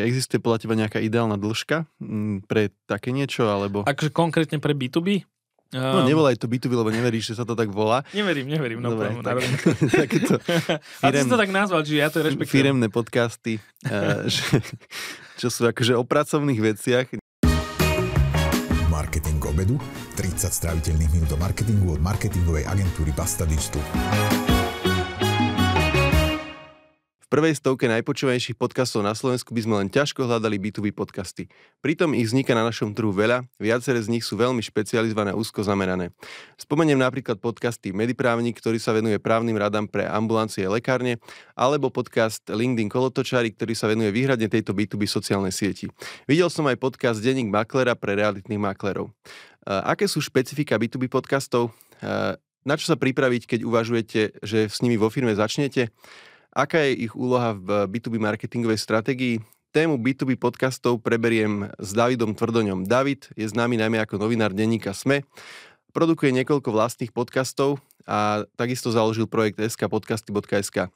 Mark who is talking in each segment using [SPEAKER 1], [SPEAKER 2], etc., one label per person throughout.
[SPEAKER 1] že existuje podľa teba nejaká ideálna dĺžka mm, pre také niečo, alebo...
[SPEAKER 2] Akože konkrétne pre B2B?
[SPEAKER 1] No, nevolaj to B2B, lebo neveríš, že sa to tak volá.
[SPEAKER 2] Neverím, neverím. No,
[SPEAKER 1] Dobre, tak,
[SPEAKER 2] tak,
[SPEAKER 1] takéto
[SPEAKER 2] A ty si to tak nazval, čiže ja to rešpektujem.
[SPEAKER 1] firemné podcasty, uh, že, čo sú akože o pracovných veciach.
[SPEAKER 3] Marketing obedu, 30 stráviteľných minút do marketingu od marketingovej agentúry Basta Digital.
[SPEAKER 1] Prvej stovke najpočúvanejších podcastov na Slovensku by sme len ťažko hľadali B2B podcasty. Pritom ich vzniká na našom trhu veľa, viaceré z nich sú veľmi špecializované a úzko zamerané. Spomeniem napríklad podcasty Mediprávnik, ktorý sa venuje právnym radám pre ambulancie a lekárne, alebo podcast LinkedIn Kolotočári, ktorý sa venuje výhradne tejto B2B sociálnej sieti. Videl som aj podcast Denník maklera pre realitných maklerov. Aké sú špecifika B2B podcastov? Na čo sa pripraviť, keď uvažujete, že s nimi vo firme začnete? Aká je ich úloha v B2B marketingovej stratégii? Tému B2B podcastov preberiem s Davidom Tvrdoňom. David je známy najmä ako novinár denníka SME, produkuje niekoľko vlastných podcastov a takisto založil projekt skpodcasty.sk.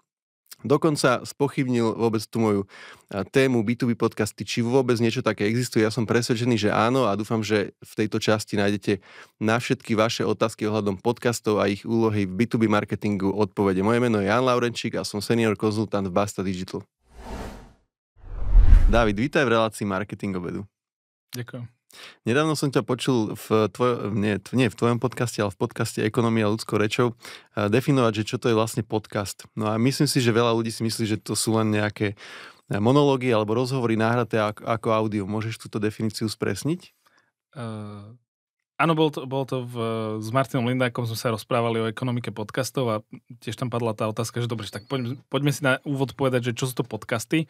[SPEAKER 1] Dokonca spochybnil vôbec tú moju tému B2B podcasty, či vôbec niečo také existuje. Ja som presvedčený, že áno a dúfam, že v tejto časti nájdete na všetky vaše otázky ohľadom podcastov a ich úlohy v B2B marketingu odpovede. Moje meno je Jan Laurenčík a som senior konzultant v Basta Digital. David, vítaj v relácii Marketing obedu.
[SPEAKER 2] Ďakujem.
[SPEAKER 1] Nedávno som ťa počul v, tvoj, nie, nie v tvojom podcaste, ale v podcaste Ekonomia ľudskou rečou definovať, že čo to je vlastne podcast. No a myslím si, že veľa ľudí si myslí, že to sú len nejaké monológy alebo rozhovory náhraté ako, audio. Môžeš túto definíciu spresniť?
[SPEAKER 2] Uh, áno, bol to, bol to v, s Martinom Lindákom sme sa rozprávali o ekonomike podcastov a tiež tam padla tá otázka, že dobre, tak poďme, poďme si na úvod povedať, že čo sú to podcasty.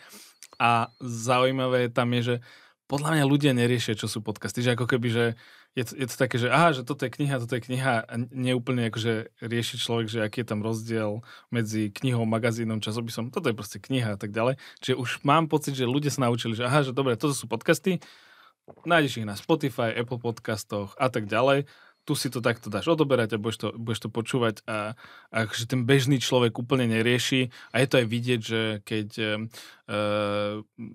[SPEAKER 2] A zaujímavé tam je, že podľa mňa ľudia neriešia, čo sú podcasty. Že ako keby, že je to, je to také, že aha, že toto je kniha, toto je kniha a neúplne akože rieši človek, že aký je tam rozdiel medzi knihou, magazínom, časopisom. Toto je proste kniha a tak ďalej. Čiže už mám pocit, že ľudia sa naučili, že aha, že dobre, toto sú podcasty, nájdeš ich na Spotify, Apple podcastoch a tak ďalej tu si to takto dáš odoberať a budeš to, budeš to počúvať a, a že ten bežný človek úplne nerieši a je to aj vidieť, že keď e,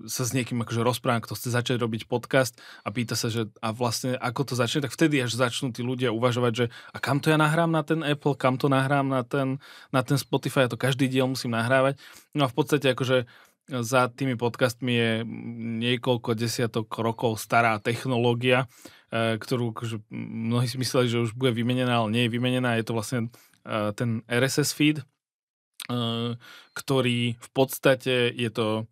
[SPEAKER 2] sa s niekým akože rozprávam, kto chce začať robiť podcast a pýta sa, že a vlastne ako to začne, tak vtedy až začnú tí ľudia uvažovať, že a kam to ja nahrám na ten Apple, kam to nahrám na ten, na ten Spotify, ja to každý diel musím nahrávať. No a v podstate akože za tými podcastmi je niekoľko desiatok rokov stará technológia, e, ktorú akože mnohí si mysleli, že už bude vymenená, ale nie je vymenená. Je to vlastne e, ten RSS feed, e, ktorý v podstate je to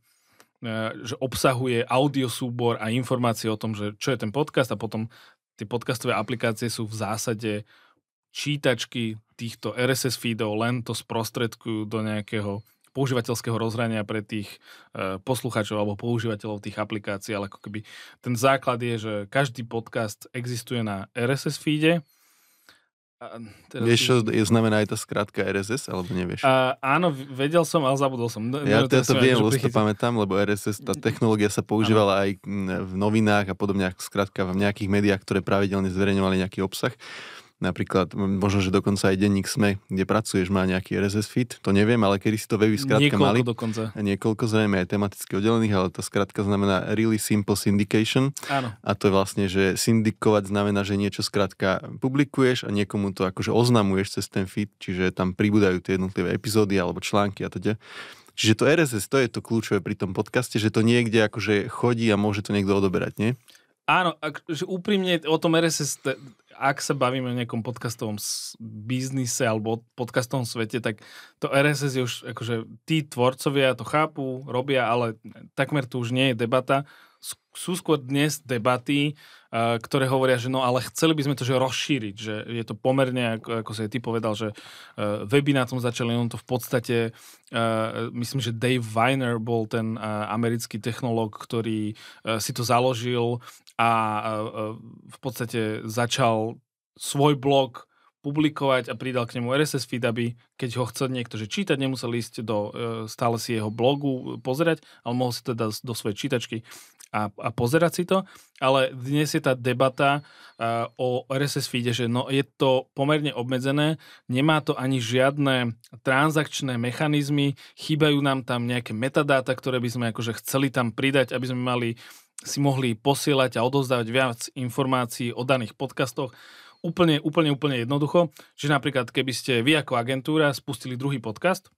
[SPEAKER 2] že obsahuje audiosúbor a informácie o tom, že čo je ten podcast a potom tie podcastové aplikácie sú v zásade čítačky týchto RSS feedov, len to sprostredkujú do nejakého používateľského rozhrania pre tých e, poslucháčov alebo používateľov tých aplikácií, ale ako keby ten základ je, že každý podcast existuje na RSS feede.
[SPEAKER 1] A teraz vieš, čo je, znamená aj tá skratka RSS, alebo nevieš?
[SPEAKER 2] A, áno, vedel som, ale zabudol som. No,
[SPEAKER 1] ja to, to viem, lebo to pamätám, lebo RSS, tá technológia sa používala áno. aj v novinách a podobne, skratka v nejakých médiách, ktoré pravidelne zverejňovali nejaký obsah. Napríklad, možno, že dokonca aj denník SME, kde pracuješ, má nejaký RSS feed, to neviem, ale kedy si to weby skrátka
[SPEAKER 2] Niekoľko
[SPEAKER 1] mali.
[SPEAKER 2] dokonca.
[SPEAKER 1] Niekoľko zrejme aj tematicky oddelených, ale tá skratka znamená Really Simple Syndication.
[SPEAKER 2] Áno.
[SPEAKER 1] A to je vlastne, že syndikovať znamená, že niečo skrátka publikuješ a niekomu to akože oznamuješ cez ten feed, čiže tam pribúdajú tie jednotlivé epizódy alebo články a teda. Čiže to RSS, to je to kľúčové pri tom podcaste, že to niekde akože chodí a môže to niekto odoberať, nie?
[SPEAKER 2] Áno, ak, že úprimne o tom RSS, ak sa bavíme o nejakom podcastovom biznise alebo podcastovom svete, tak to RSS je už, akože tí tvorcovia to chápu, robia, ale takmer tu už nie je debata. Sú skôr dnes debaty, ktoré hovoria, že no ale chceli by sme to že rozšíriť, že je to pomerne, ako, ako si ty povedal, že weby na tom začali, on to v podstate, myslím, že Dave Weiner bol ten americký technológ, ktorý si to založil a v podstate začal svoj blog publikovať a pridal k nemu RSS feed, aby keď ho chce niekto že čítať, nemusel ísť do, e, stále si jeho blogu pozerať, ale mohol si teda do svojej čítačky a, a pozerať si to. Ale dnes je tá debata uh, o RSS feede, že no, je to pomerne obmedzené, nemá to ani žiadne transakčné mechanizmy, chýbajú nám tam nejaké metadáta, ktoré by sme akože chceli tam pridať, aby sme mali si mohli posielať a odozdávať viac informácií o daných podcastoch. Úplne, úplne, úplne jednoducho. Čiže napríklad, keby ste vy ako agentúra spustili druhý podcast,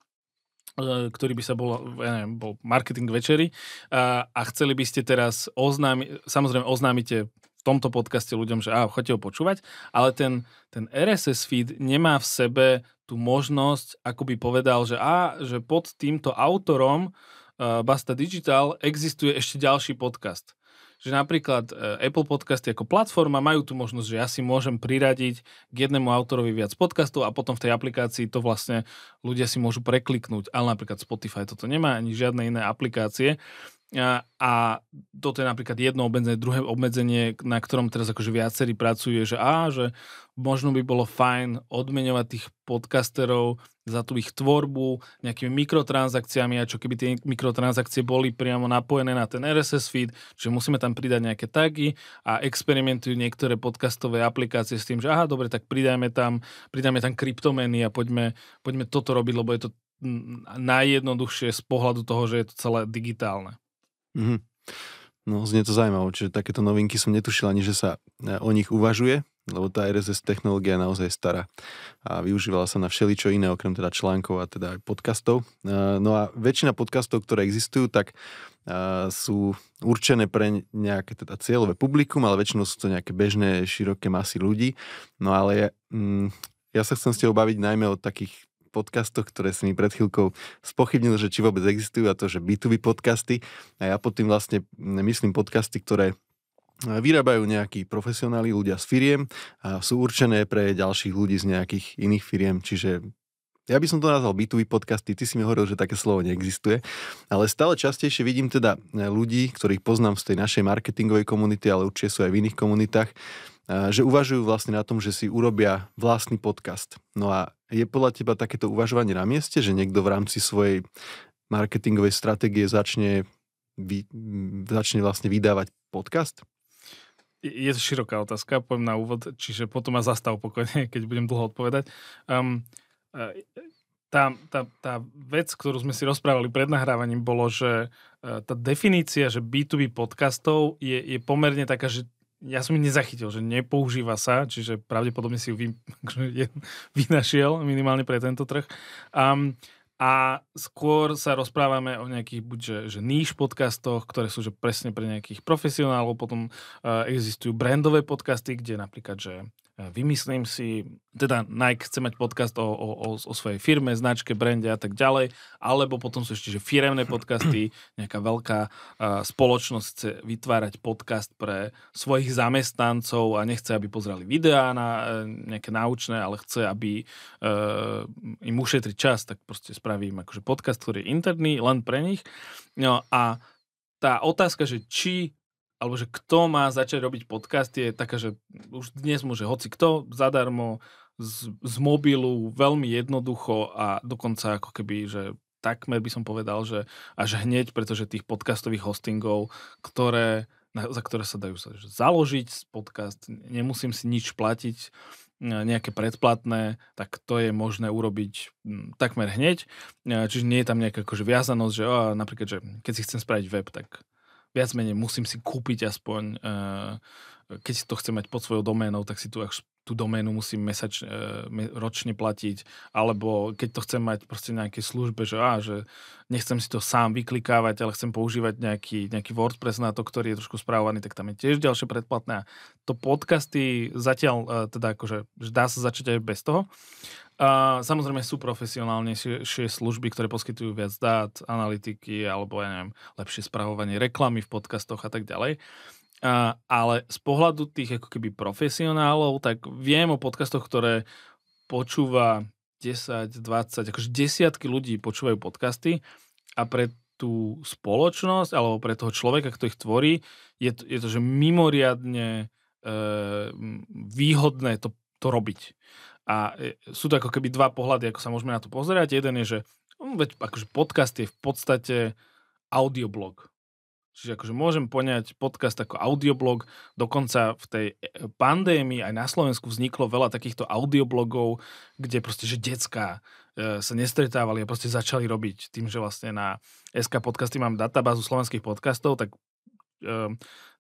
[SPEAKER 2] e, ktorý by sa bol, ja neviem, bol marketing večery a, a chceli by ste teraz oznámiť, samozrejme oznámite v tomto podcaste ľuďom, že á, choďte ho počúvať, ale ten, ten RSS feed nemá v sebe tú možnosť, ako by povedal, že á, že pod týmto autorom uh, Basta Digital existuje ešte ďalší podcast že napríklad e, Apple Podcasty ako platforma majú tu možnosť, že ja si môžem priradiť k jednému autorovi viac podcastov a potom v tej aplikácii to vlastne ľudia si môžu prekliknúť, ale napríklad Spotify toto nemá ani žiadne iné aplikácie. A, toto je napríklad jedno obmedzenie, druhé obmedzenie, na ktorom teraz akože viacerí pracujú, je, že á, že možno by bolo fajn odmeňovať tých podcasterov za tú ich tvorbu nejakými mikrotransakciami a čo keby tie mikrotransakcie boli priamo napojené na ten RSS feed, že musíme tam pridať nejaké tagy a experimentujú niektoré podcastové aplikácie s tým, že aha, dobre, tak pridajme tam, pridajme tam kryptomeny a poďme, poďme toto robiť, lebo je to najjednoduchšie z pohľadu toho, že je to celé digitálne.
[SPEAKER 1] Mm-hmm. No, znie to zaujímavé, čiže takéto novinky som netušil ani, že sa e, o nich uvažuje, lebo tá RSS technológia je naozaj stará a využívala sa na všeličo iné, okrem teda článkov a teda aj podcastov. E, no a väčšina podcastov, ktoré existujú, tak e, sú určené pre nejaké teda cieľové publikum, ale väčšinou sú to nejaké bežné, široké masy ľudí. No ale mm, ja sa chcem s tebou baviť najmä o takých podcastoch, ktoré si mi pred chvíľkou spochybnil, že či vôbec existujú a to, že B2B podcasty. A ja pod tým vlastne myslím podcasty, ktoré vyrábajú nejakí profesionáli, ľudia z firiem a sú určené pre ďalších ľudí z nejakých iných firiem, čiže ja by som to nazval B2B podcasty, ty si mi hovoril, že také slovo neexistuje, ale stále častejšie vidím teda ľudí, ktorých poznám z tej našej marketingovej komunity, ale určite sú aj v iných komunitách, že uvažujú vlastne na tom, že si urobia vlastný podcast. No a je podľa teba takéto uvažovanie na mieste, že niekto v rámci svojej marketingovej stratégie začne, vy, začne vlastne vydávať podcast?
[SPEAKER 2] Je to široká otázka, poviem na úvod, čiže potom ma zastav pokojne, keď budem dlho odpovedať. Um, tá, tá, tá vec, ktorú sme si rozprávali pred nahrávaním, bolo, že e, tá definícia, že B2B podcastov je, je pomerne taká, že ja som ich nezachytil, že nepoužíva sa, čiže pravdepodobne si ju vy, vynašiel minimálne pre tento trh. Um, a skôr sa rozprávame o nejakých buď že níž podcastoch, ktoré sú že presne pre nejakých profesionálov, potom uh, existujú brandové podcasty, kde napríklad, že vymyslím si, teda Nike chce mať podcast o, o, o svojej firme, značke, brande a tak ďalej, alebo potom sú ešte že firemné podcasty, nejaká veľká uh, spoločnosť chce vytvárať podcast pre svojich zamestnancov a nechce, aby pozerali videá na uh, nejaké náučné, ale chce, aby uh, im ušetri čas, tak proste spravím akože podcast, ktorý je interný, len pre nich. No a tá otázka, že či alebo že kto má začať robiť podcast, je taká, že už dnes môže hoci kto zadarmo z, z mobilu veľmi jednoducho a dokonca ako keby, že takmer by som povedal, že až hneď, pretože tých podcastových hostingov, ktoré, za ktoré sa dajú sa, založiť podcast, nemusím si nič platiť, e, nejaké predplatné, tak to je možné urobiť takmer hneď. E, čiže nie je tam nejaká akože viazanosť, že oh, napríklad, že keď si chcem spraviť web, tak viac menej musím si kúpiť aspoň, uh, keď to chcem mať pod svojou doménou, tak si tu až tú doménu musím mesač, uh, ročne platiť, alebo keď to chcem mať proste nejaké službe, že, á, že nechcem si to sám vyklikávať, ale chcem používať nejaký, nejaký WordPress na to, ktorý je trošku správovaný, tak tam je tiež ďalšie predplatné. To podcasty zatiaľ, uh, teda akože, že dá sa začať aj bez toho. A samozrejme sú profesionálnejšie služby, ktoré poskytujú viac dát, analytiky alebo ja neviem, lepšie spravovanie reklamy v podcastoch a tak ďalej. Ale z pohľadu tých ako keby profesionálov, tak viem o podcastoch, ktoré počúva 10, 20, akože desiatky ľudí počúvajú podcasty a pre tú spoločnosť alebo pre toho človeka, kto ich tvorí, je to, je to že mimoriadne e, výhodné to, to robiť. A e, sú to ako keby dva pohľady, ako sa môžeme na to pozerať. Jeden je, že no, veď akože podcast je v podstate audioblog. Čiže akože môžem poňať podcast ako audioblog, dokonca v tej e, pandémii aj na Slovensku vzniklo veľa takýchto audioblogov, kde proste, že decka e, sa nestretávali a proste začali robiť. Tým, že vlastne na SK podcasty mám databázu slovenských podcastov, tak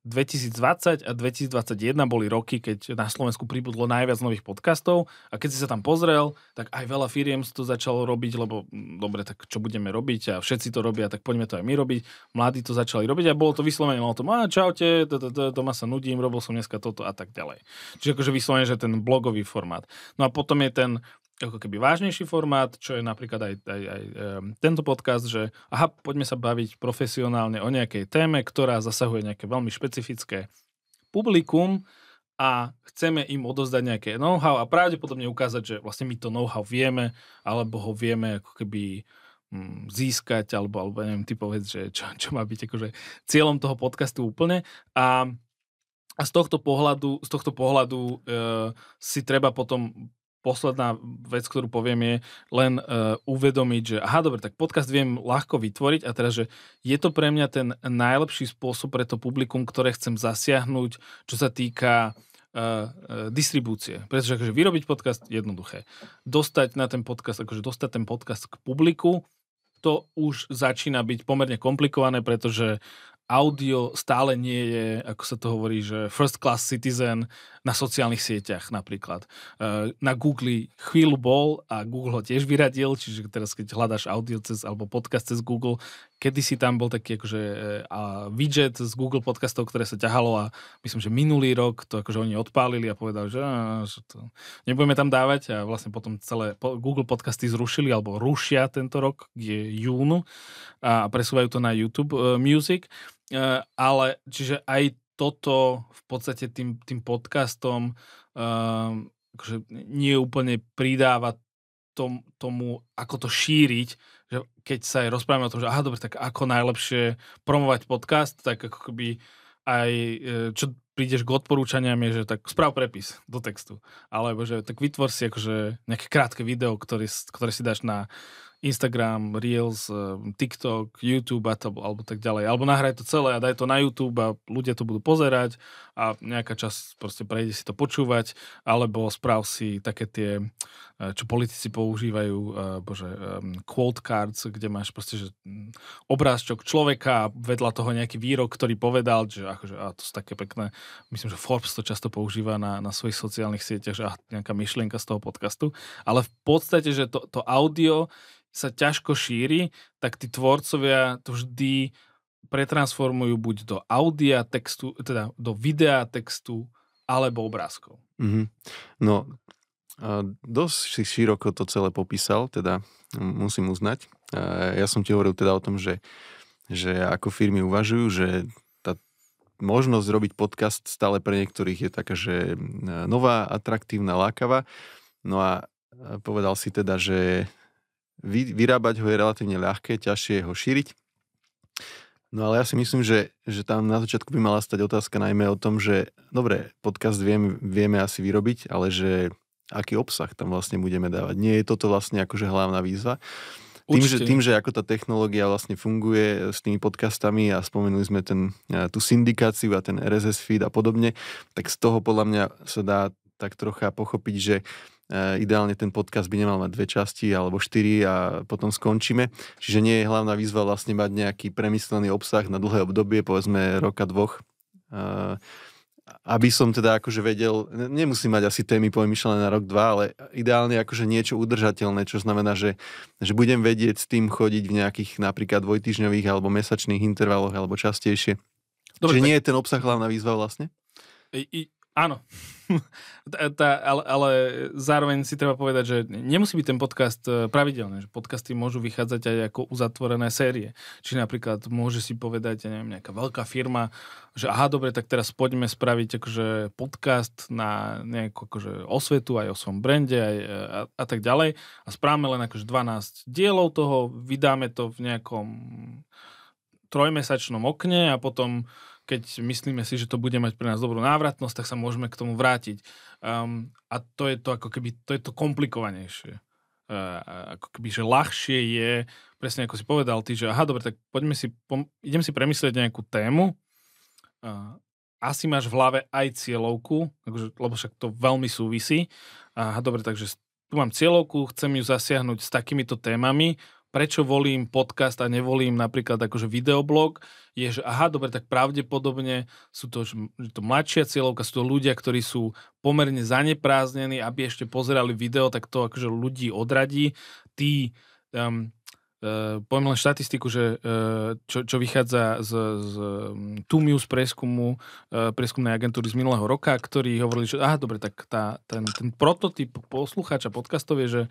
[SPEAKER 2] 2020 a 2021 boli roky, keď na Slovensku pribudlo najviac nových podcastov a keď si sa tam pozrel, tak aj veľa firiem to začalo robiť, lebo mm, dobre, tak čo budeme robiť a všetci to robia, tak poďme to aj my robiť. Mladí to začali robiť a bolo to vyslovene, malo to, a čaute, doma sa nudím, robil som dneska toto a tak ďalej. Čiže akože vyslovene, že ten blogový formát. No a potom je ten ako keby vážnejší formát, čo je napríklad aj, aj, aj tento podcast, že aha, poďme sa baviť profesionálne o nejakej téme, ktorá zasahuje nejaké veľmi špecifické publikum a chceme im odozdať nejaké know-how a pravdepodobne ukázať, že vlastne my to know-how vieme, alebo ho vieme ako keby um, získať, alebo, alebo neviem, ty povedz, že čo, čo má byť akože cieľom toho podcastu úplne. A a z tohto pohľadu, z tohto pohľadu e, si treba potom posledná vec, ktorú poviem, je len uh, uvedomiť, že aha, dobre, tak podcast viem ľahko vytvoriť a teraz, že je to pre mňa ten najlepší spôsob pre to publikum, ktoré chcem zasiahnuť, čo sa týka uh, uh, distribúcie. Pretože akože vyrobiť podcast jednoduché. Dostať na ten podcast, akože dostať ten podcast k publiku, to už začína byť pomerne komplikované, pretože audio stále nie je, ako sa to hovorí, že first class citizen na sociálnych sieťach napríklad. E, na Google chvíľu bol a Google ho tiež vyradil, čiže teraz keď hľadáš audio cez, alebo podcast cez Google, kedy si tam bol taký akože a widget z Google podcastov, ktoré sa ťahalo a myslím, že minulý rok to akože oni odpálili a povedali, že, že to nebudeme tam dávať a vlastne potom celé Google podcasty zrušili alebo rušia tento rok, je júnu a presúvajú to na YouTube uh, Music Uh, ale čiže aj toto v podstate tým, tým podcastom uh, akože nie úplne pridáva tom, tomu, ako to šíriť, že keď sa aj rozprávame o tom, že aha, dobre, tak ako najlepšie promovať podcast, tak ako keby aj, e, čo prídeš k odporúčaniam je, že tak sprav prepis do textu. Alebo že tak vytvor si akože nejaké krátke video, ktoré, ktoré si dáš na Instagram, Reels, eh, TikTok, YouTube a to, alebo tak ďalej. Alebo nahraj to celé a daj to na YouTube a ľudia to budú pozerať a nejaká časť proste prejde si to počúvať, alebo správ si také tie, eh, čo politici používajú, eh, bože, quote cards, kde máš proste, že mm, obrázčok človeka a vedľa toho nejaký výrok, ktorý povedal, že akože, a to sú také pekné, myslím, že Forbes to často používa na, na svojich sociálnych sieťach, že a, nejaká myšlienka z toho podcastu, ale v podstate, že to, to audio sa ťažko šíri, tak tí tvorcovia to vždy pretransformujú buď do audia textu, teda do videa textu, alebo obrázkov.
[SPEAKER 1] Mm-hmm. No, dosť široko to celé popísal, teda musím uznať. Ja som ti hovoril teda o tom, že, že ako firmy uvažujú, že možnosť robiť podcast stále pre niektorých je taká, že nová, atraktívna, lákava. No a povedal si teda, že vy, vyrábať ho je relatívne ľahké, ťažšie je ho šíriť. No ale ja si myslím, že, že tam na začiatku by mala stať otázka najmä o tom, že dobre, podcast viem, vieme asi vyrobiť, ale že aký obsah tam vlastne budeme dávať. Nie je toto vlastne akože hlavná výzva. Tým že, tým, že ako tá technológia vlastne funguje s tými podcastami a spomenuli sme ten, tú syndikáciu a ten RSS feed a podobne, tak z toho podľa mňa sa dá tak trocha pochopiť, že Eh, ideálne ten podcast by nemal mať dve časti alebo štyri a potom skončíme. Čiže nie je hlavná výzva vlastne mať nejaký premyslený obsah na dlhé obdobie, povedzme roka, dvoch. Aby som teda akože vedel, nemusím mať asi témy pomyšlené na rok, dva, ale ideálne akože niečo udržateľné, čo znamená, že, že budem vedieť s tým chodiť v nejakých napríklad dvojtyžňových alebo mesačných intervaloch alebo častejšie. Dobre, Čiže tak... nie je ten obsah hlavná výzva vlastne?
[SPEAKER 2] I, i, áno, tá, ale, ale zároveň si treba povedať, že nemusí byť ten podcast e, pravidelný, že podcasty môžu vychádzať aj ako uzatvorené série. Či napríklad môže si povedať, ja neviem, nejaká veľká firma, že aha, dobre, tak teraz poďme spraviť akože podcast na nejakú akože osvetu aj o svojom brande aj, e, a, a tak ďalej a správame len akože 12 dielov toho, vydáme to v nejakom trojmesačnom okne a potom keď myslíme si, že to bude mať pre nás dobrú návratnosť, tak sa môžeme k tomu vrátiť. Um, a to je to ako keby, to je to komplikovanejšie. Uh, ako keby, že ľahšie je, presne ako si povedal ty, že aha, dobre, tak poďme si, pom- idem si premyslieť nejakú tému, uh, asi máš v hlave aj cieľovku, akože, lebo však to veľmi súvisí. Aha, dobre, takže tu mám cieľovku, chcem ju zasiahnuť s takýmito témami, prečo volím podcast a nevolím napríklad akože videoblog, je, že aha, dobre, tak pravdepodobne sú to, že to mladšia cieľovka, sú to ľudia, ktorí sú pomerne zanepráznení, aby ešte pozerali video, tak to akože ľudí odradí. Tí um, Uh, poviem len štatistiku, že uh, čo, čo vychádza z, z um, Tumius preskumu, uh, preskumnej agentúry z minulého roka, ktorí hovorili, že aha, dobre, tak tá, ten, ten prototyp poslucháča podcastov je, že,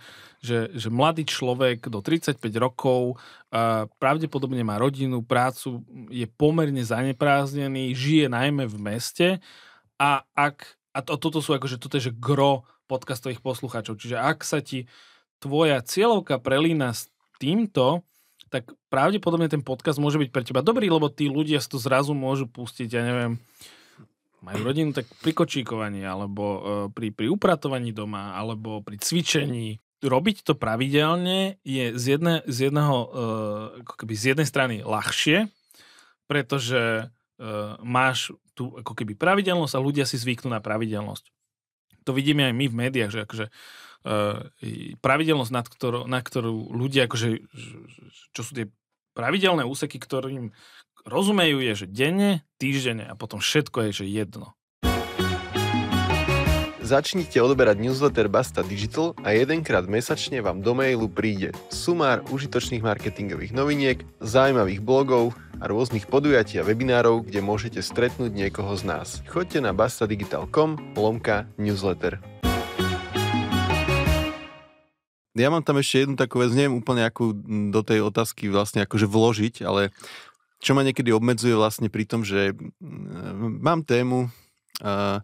[SPEAKER 2] že, že mladý človek do 35 rokov pravdepodobne má rodinu, prácu, je pomerne zanepráznený, žije najmä v meste a ak, a to, toto sú akože, toto je že gro podcastových poslucháčov, čiže ak sa ti tvoja cieľovka prelína s týmto, tak pravdepodobne ten podcast môže byť pre teba dobrý, lebo tí ľudia si to zrazu môžu pustiť, ja neviem, majú rodinu, tak pri kočíkovaní, alebo uh, pri, pri upratovaní doma, alebo pri cvičení. Robiť to pravidelne je z, jedne, z, jedného, uh, ako keby z jednej strany ľahšie, pretože uh, máš tu ako keby pravidelnosť a ľudia si zvyknú na pravidelnosť. To vidíme aj my v médiách, že akože pravidelnosť, nad ktorú, na ktorú ľudia, akože, čo sú tie pravidelné úseky, ktorým rozumejú, je, že denne, týždenne a potom všetko je, že jedno.
[SPEAKER 1] Začnite odoberať newsletter Basta Digital a jedenkrát mesačne vám do mailu príde sumár užitočných marketingových noviniek, zaujímavých blogov a rôznych podujatí a webinárov, kde môžete stretnúť niekoho z nás. Choďte na bastadigital.com lomka newsletter. Ja mám tam ešte jednu takú vec, neviem úplne ako do tej otázky vlastne akože vložiť, ale čo ma niekedy obmedzuje vlastne pri tom, že mám tému a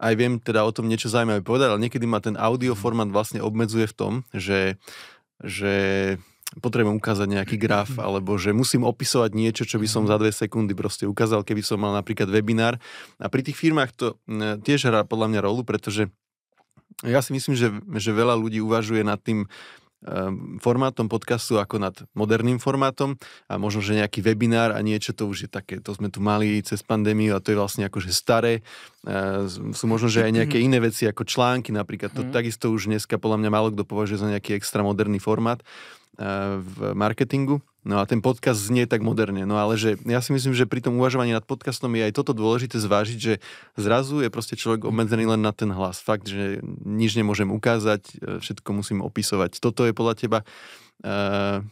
[SPEAKER 1] aj viem teda o tom niečo zaujímavé povedať, ale niekedy ma ten audio mhm. formát vlastne obmedzuje v tom, že, že potrebujem ukázať nejaký graf, alebo že musím opisovať niečo, čo by som mhm. za dve sekundy proste ukázal, keby som mal napríklad webinár. A pri tých firmách to tiež hrá podľa mňa rolu, pretože ja si myslím, že, že veľa ľudí uvažuje nad tým um, formátom podcastu ako nad moderným formátom a možno, že nejaký webinár a niečo, to už je také, to sme tu mali cez pandémiu a to je vlastne akože staré. Uh, sú možno, že aj nejaké iné veci ako články napríklad. To mm. takisto už dneska podľa mňa málo kto považuje za nejaký extra moderný formát uh, v marketingu. No a ten podcast znie tak moderne. No ale že ja si myslím, že pri tom uvažovaní nad podcastom je aj toto dôležité zvážiť, že zrazu je proste človek obmedzený len na ten hlas. Fakt, že nič nemôžem ukázať, e, všetko musím opisovať. Toto je podľa teba, uh,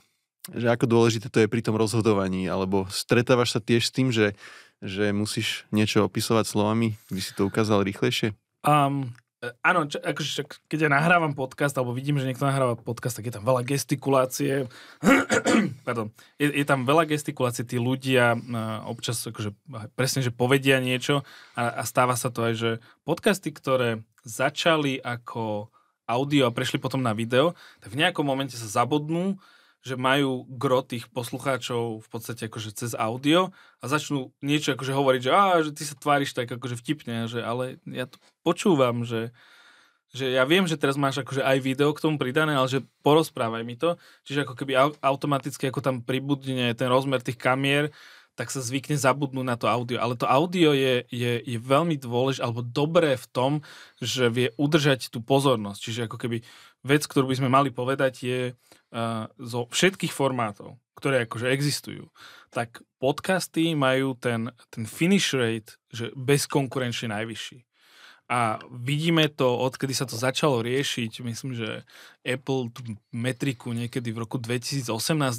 [SPEAKER 1] že ako dôležité to je pri tom rozhodovaní, alebo stretávaš sa tiež s tým, že, že musíš niečo opisovať slovami, by si to ukázal rýchlejšie?
[SPEAKER 2] Um, E, áno, čo, akože, keď ja nahrávam podcast, alebo vidím, že niekto nahráva podcast, tak je tam veľa gestikulácie. Pardon. Je, je tam veľa gestikulácie, tí ľudia uh, občas akože, presne, že povedia niečo a, a stáva sa to aj, že podcasty, ktoré začali ako audio a prešli potom na video, tak v nejakom momente sa zabodnú že majú gro tých poslucháčov v podstate akože cez audio a začnú niečo akože hovoriť, že, á, že ty sa tváriš tak akože vtipne, že ale ja to počúvam, že, že ja viem, že teraz máš akože aj video k tomu pridané, ale že porozprávaj mi to. Čiže ako keby automaticky ako tam pribudne ten rozmer tých kamier, tak sa zvykne zabudnúť na to audio. Ale to audio je, je, je veľmi dôležité, alebo dobré v tom, že vie udržať tú pozornosť. Čiže ako keby vec, ktorú by sme mali povedať je, zo všetkých formátov, ktoré akože existujú, tak podcasty majú ten, ten finish rate, že bezkonkurenčne najvyšší. A vidíme to, odkedy sa to začalo riešiť, myslím, že Apple tú metriku niekedy v roku 2018-19,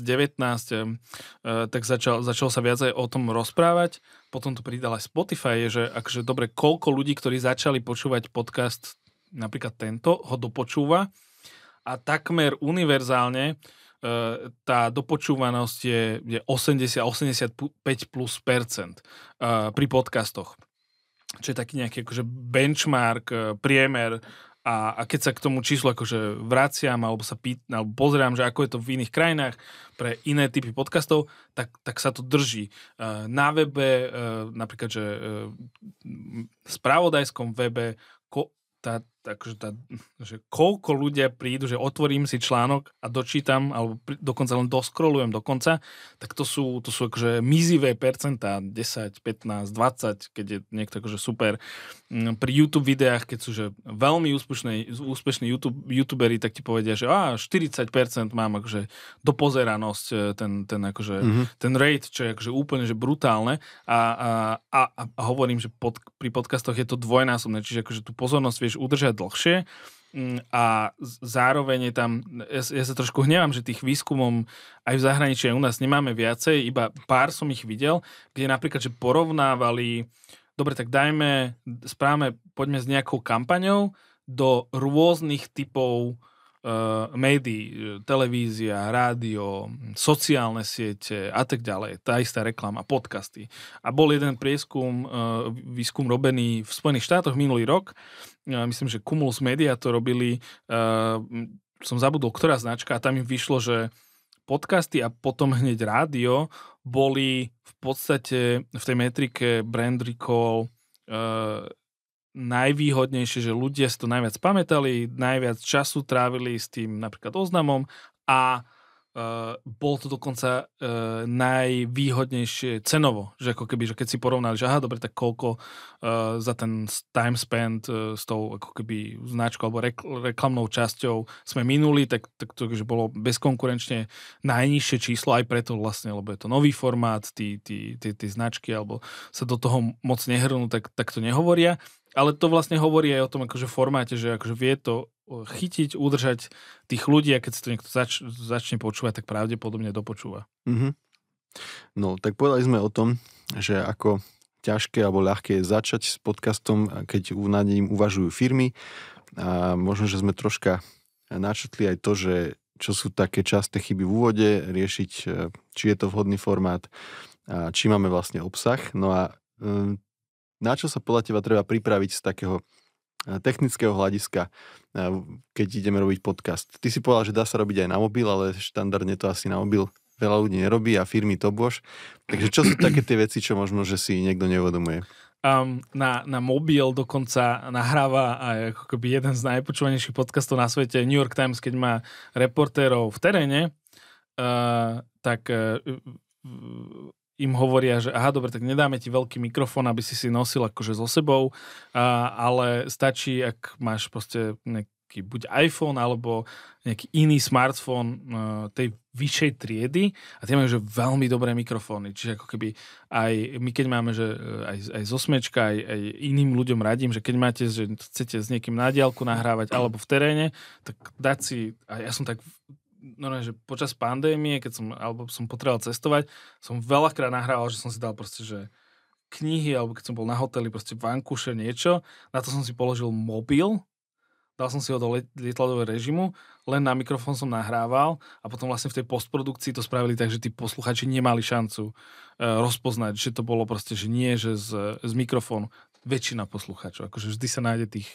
[SPEAKER 2] eh, tak začal, začal sa viac o tom rozprávať. Potom to pridal aj Spotify, že akože dobre, koľko ľudí, ktorí začali počúvať podcast, napríklad tento, ho dopočúva a takmer univerzálne e, tá dopočúvanosť je, je 80-85 plus percent e, pri podcastoch. Čo je taký nejaký akože benchmark, e, priemer a a, keď sa k tomu číslu akože vraciam alebo sa pýt, alebo pozerám, že ako je to v iných krajinách pre iné typy podcastov, tak, tak sa to drží. Na webe, napríklad, že spravodajskom webe tá, takže tá, že koľko ľudia prídu, že otvorím si článok a dočítam, alebo pri, dokonca len doskrolujem do konca, tak to sú, to sú akože mizivé percentá, 10, 15, 20, keď je niekto akože super. Mm, pri YouTube videách, keď sú že veľmi úspešní, úspešní YouTube, youtuberi, tak ti povedia, že á, 40% mám akože dopozeranosť, e, ten, ten, akože, mm-hmm. ten rate, čo je akože úplne že brutálne a, a, a, a hovorím, že pod, pri podcastoch je to dvojnásobné, čiže akože tú pozornosť vieš udržať dlhšie. Mm, a zároveň je tam, ja, ja sa trošku hnevám, že tých výskumov aj v zahraničí aj u nás nemáme viacej, iba pár som ich videl, kde napríklad, že porovnávali, dobre, tak dajme, správame, poďme s nejakou kampaňou do rôznych typov uh, médií, televízia, rádio, sociálne siete a tak ďalej, tá istá reklama, podcasty. A bol jeden prieskum, uh, výskum robený v Spojených štátoch minulý rok, uh, myslím, že Cumulus Media to robili, uh, som zabudol, ktorá značka, a tam im vyšlo, že podcasty a potom hneď rádio boli v podstate v tej metrike brand recall najvýhodnejšie, že ľudia si to najviac pamätali, najviac času trávili s tým napríklad oznamom a Uh, bol to dokonca uh, najvýhodnejšie cenovo, že ako keby, že keď si porovnali, že aha, dobre, tak koľko uh, za ten time spent uh, s tou ako keby značkou alebo rek- reklamnou časťou sme minuli, tak, tak to že bolo bezkonkurenčne najnižšie číslo aj preto vlastne, lebo je to nový formát, tí značky alebo sa do toho moc nehrnú, tak, tak to nehovoria ale to vlastne hovorí aj o tom akože formáte, že akože vie to chytiť, udržať tých ľudí a keď si to niekto zač- začne počúvať, tak pravdepodobne dopočúva.
[SPEAKER 1] Mm-hmm. No, tak povedali sme o tom, že ako ťažké alebo ľahké je začať s podcastom, keď nad ním uvažujú firmy. A možno, že sme troška načetli aj to, že čo sú také časté chyby v úvode, riešiť, e, či je to vhodný formát, a či máme vlastne obsah. No a e, na čo sa podľa teba treba pripraviť z takého eh, technického hľadiska, eh, keď ideme robiť podcast. Ty si povedal, že dá sa robiť aj na mobil, ale štandardne to asi na mobil veľa ľudí nerobí a firmy to bož. Takže čo sú také tie veci, čo možno, že si niekto neuvedomuje?
[SPEAKER 2] Um, na, na mobil dokonca nahráva aj ako keby jeden z najpočúvanejších podcastov na svete New York Times, keď má reportérov v teréne, uh, tak uh, im hovoria, že aha, dobre, tak nedáme ti veľký mikrofón, aby si si nosil akože so sebou, a, ale stačí, ak máš proste nejaký buď iPhone alebo nejaký iný smartfón uh, tej vyššej triedy a tie majú že veľmi dobré mikrofóny. Čiže ako keby aj my keď máme, že aj, aj z osmečka, aj, aj iným ľuďom radím, že keď máte, že chcete s niekým na diálku nahrávať alebo v teréne, tak dať si, a ja som tak normálne, že počas pandémie, keď som, alebo som potreboval cestovať, som veľakrát nahrával, že som si dal proste, že knihy, alebo keď som bol na hoteli, proste vankuše, niečo. Na to som si položil mobil, dal som si ho do lietladového režimu, len na mikrofón som nahrával a potom vlastne v tej postprodukcii to spravili tak, že tí posluchači nemali šancu uh, rozpoznať, že to bolo proste, že nie, že z, z mikrofónu väčšina poslucháčov. Akože vždy sa nájde tých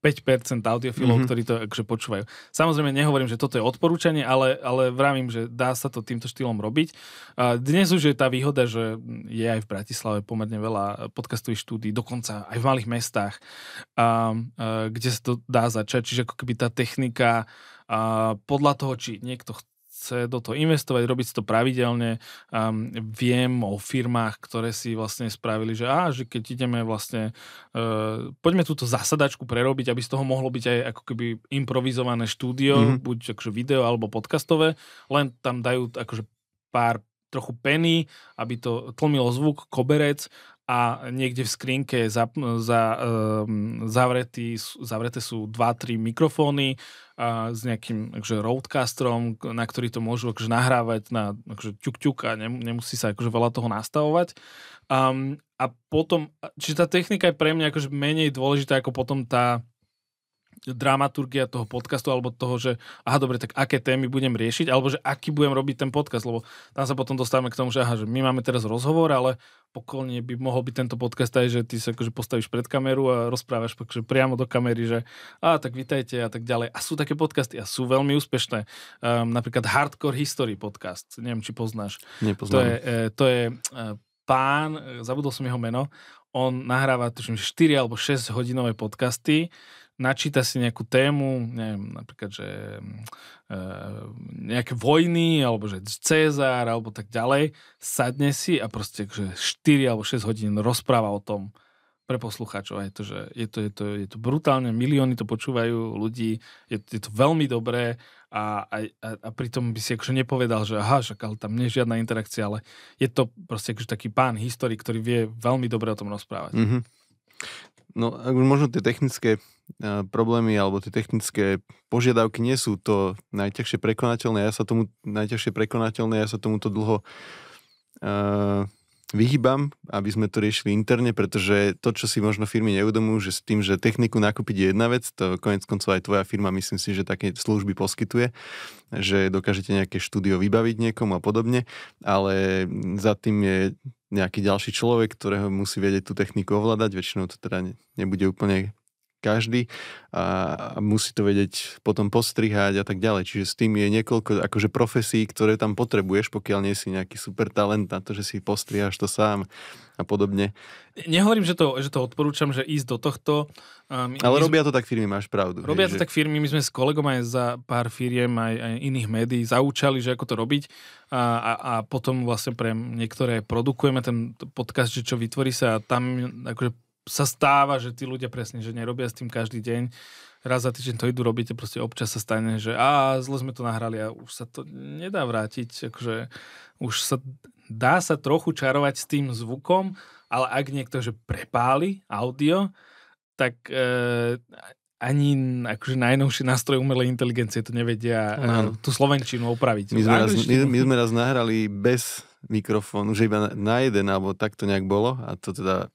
[SPEAKER 2] 5% audiofilov, mm-hmm. ktorí to akože počúvajú. Samozrejme nehovorím, že toto je odporúčanie, ale, ale vravím, že dá sa to týmto štýlom robiť. A dnes už je tá výhoda, že je aj v Bratislave pomerne veľa podcastových štúdí, dokonca aj v malých mestách, a, a, kde sa to dá začať. Čiže ako keby tá technika a podľa toho, či niekto chce do toho investovať, robiť si to pravidelne. Um, viem o firmách, ktoré si vlastne spravili, že, á, že keď ideme vlastne, uh, poďme túto zasadačku prerobiť, aby z toho mohlo byť aj ako keby improvizované štúdio, mm-hmm. buď akože video alebo podcastové, len tam dajú akože pár trochu peny, aby to tlmilo zvuk, koberec a niekde v skrinke za, za, um, zavreté sú 2-3 mikrofóny a s nejakým akože, roadcasterom, na ktorý to môžu akože, nahrávať na akože, ťuk, ťuk a nemusí sa akože, veľa toho nastavovať. Um, a potom, čiže tá technika je pre mňa akože menej dôležitá ako potom tá dramaturgia toho podcastu alebo toho, že aha, dobre, tak aké témy budem riešiť, alebo že aký budem robiť ten podcast, lebo tam sa potom dostávame k tomu, že aha, že my máme teraz rozhovor, ale pokolne by mohol byť tento podcast aj, že ty sa akože postavíš pred kameru a rozprávaš akože priamo do kamery, že a tak vitajte a tak ďalej. A sú také podcasty a sú veľmi úspešné. Um, napríklad Hardcore History podcast, neviem, či poznáš.
[SPEAKER 1] Nepoznám.
[SPEAKER 2] To je, e, to je e, pán, e, zabudol som jeho meno, on nahráva tuším 4 alebo 6 hodinové podcasty, načíta si nejakú tému, neviem, napríklad, že e, nejaké vojny, alebo že Cezár, alebo tak ďalej, sadne si a proste že 4 alebo 6 hodín rozpráva o tom pre poslucháčov. Je to, že je to, je to, je to brutálne, milióny to počúvajú ľudí, je, je to veľmi dobré a, a, a pritom by si akože nepovedal, že aha, však ale tam nie je žiadna interakcia, ale je to proste akože taký pán historik, ktorý vie veľmi dobre o tom rozprávať.
[SPEAKER 1] Mm-hmm. No, možno tie technické problémy alebo tie technické požiadavky nie sú to najťažšie prekonateľné. Ja sa tomu najťažšie prekonateľné, ja sa tomuto dlho uh, vyhýbam, aby sme to riešili interne, pretože to, čo si možno firmy neuvedomujú, že s tým, že techniku nakúpiť je jedna vec, to konec koncov aj tvoja firma myslím si, že také služby poskytuje, že dokážete nejaké štúdio vybaviť niekomu a podobne, ale za tým je nejaký ďalší človek, ktorého musí vedieť tú techniku ovládať, väčšinou to teda nebude úplne každý a, musí to vedieť potom postrihať a tak ďalej. Čiže s tým je niekoľko akože profesí, ktoré tam potrebuješ, pokiaľ nie si nejaký super talent na to, že si postrihaš to sám a podobne.
[SPEAKER 2] Nehovorím, že to, že to odporúčam, že ísť do tohto.
[SPEAKER 1] Um, Ale robia to tak firmy, máš pravdu.
[SPEAKER 2] Robia
[SPEAKER 1] hej,
[SPEAKER 2] to že... tak firmy, my sme s kolegom aj za pár firiem, aj, aj iných médií zaučali, že ako to robiť a, a, a potom vlastne pre niektoré produkujeme ten podcast, že čo vytvorí sa a tam akože sa stáva, že tí ľudia presne, že nerobia s tým každý deň. Raz za týždeň to idú robiť a proste občas sa stane, že a zle sme to nahrali a už sa to nedá vrátiť. Akože už sa dá sa trochu čarovať s tým zvukom, ale ak niekto že prepáli audio, tak e, ani akože najnovší nástroj umelej inteligencie to nevedia no. tú slovenčinu opraviť.
[SPEAKER 1] My sme, raz, my, my sme raz nahrali bez mikrofónu, že iba na jeden, alebo tak to nejak bolo a to teda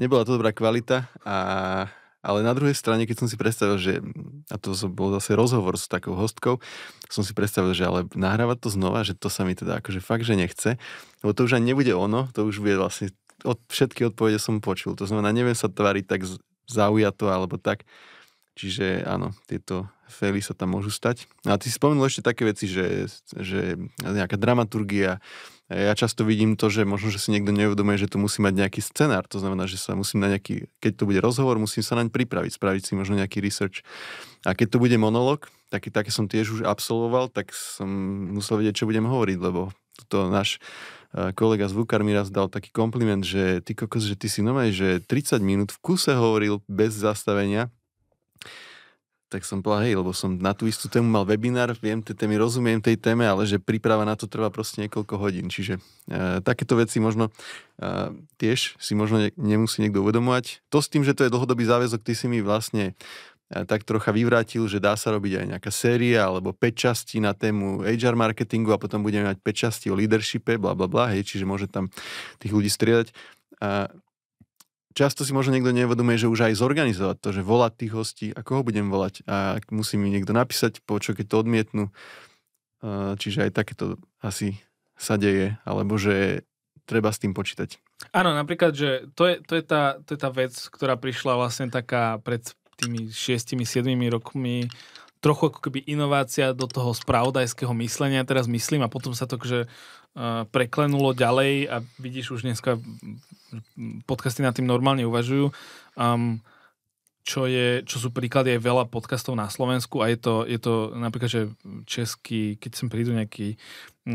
[SPEAKER 1] nebola to dobrá kvalita, a, ale na druhej strane, keď som si predstavil, že, a to bol zase rozhovor s takou hostkou, som si predstavil, že ale nahrávať to znova, že to sa mi teda akože fakt, že nechce, lebo to už ani nebude ono, to už bude vlastne, od, všetky odpovede som počul, to znamená, neviem sa tvariť tak zaujato alebo tak, čiže áno, tieto faily sa tam môžu stať. A ty si spomenul ešte také veci, že, že nejaká dramaturgia, ja často vidím to, že možno, že si niekto neuvedomuje, že tu musí mať nejaký scenár. To znamená, že sa musím na nejaký, keď to bude rozhovor, musím sa naň pripraviť, spraviť si možno nejaký research. A keď to bude monolog, taký, také som tiež už absolvoval, tak som musel vedieť, čo budem hovoriť, lebo to náš eh, kolega zvukár mi raz dal taký kompliment, že ty kokos, že ty si nové, že 30 minút v kuse hovoril bez zastavenia tak som povedal, hej, lebo som na tú istú tému mal webinár, viem tie témy, rozumiem tej téme, ale že príprava na to trvá proste niekoľko hodín. Čiže e, takéto veci možno e, tiež si možno ne, nemusí niekto uvedomovať. To s tým, že to je dlhodobý záväzok, ty si mi vlastne e, tak trocha vyvrátil, že dá sa robiť aj nejaká séria alebo 5 častí na tému HR marketingu a potom budeme mať 5 častí o leadershipe, bla bla bla, hej, čiže môže tam tých ľudí striedať. A často si možno niekto nevedomuje, že už aj zorganizovať to, že volať tých hostí a koho budem volať a musí mi niekto napísať, po čo keď to odmietnú. Čiže aj takéto asi sa deje, alebo že treba s tým počítať.
[SPEAKER 2] Áno, napríklad, že to je, to je, tá, to je tá vec, ktorá prišla vlastne taká pred tými 6-7 rokmi trochu ako keby inovácia do toho spravodajského myslenia, teraz myslím, a potom sa to že preklenulo ďalej a vidíš už dneska podcasty nad tým normálne uvažujú. Um, čo, je, čo sú príklady aj veľa podcastov na Slovensku a je to, je to napríklad, že český, keď sem prídu nejakí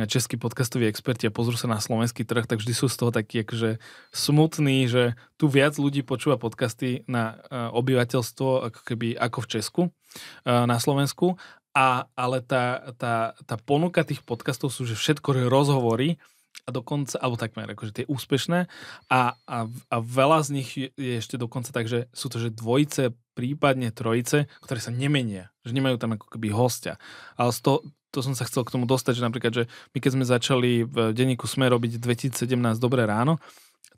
[SPEAKER 2] českí podcastoví experti a pozrú sa na slovenský trh, tak vždy sú z toho takí akože smutní, že tu viac ľudí počúva podcasty na obyvateľstvo ako keby ako v Česku, na Slovensku a, ale tá, tá, tá ponuka tých podcastov sú, že všetko rozhovory a dokonca, alebo takmer, akože tie úspešné a, a, a veľa z nich je, ešte dokonca tak, že sú to, že dvojice, prípadne trojice, ktoré sa nemenia, že nemajú tam ako keby hostia. Ale z to som sa chcel k tomu dostať, že napríklad, že my keď sme začali v denníku SME robiť 2017 Dobré ráno,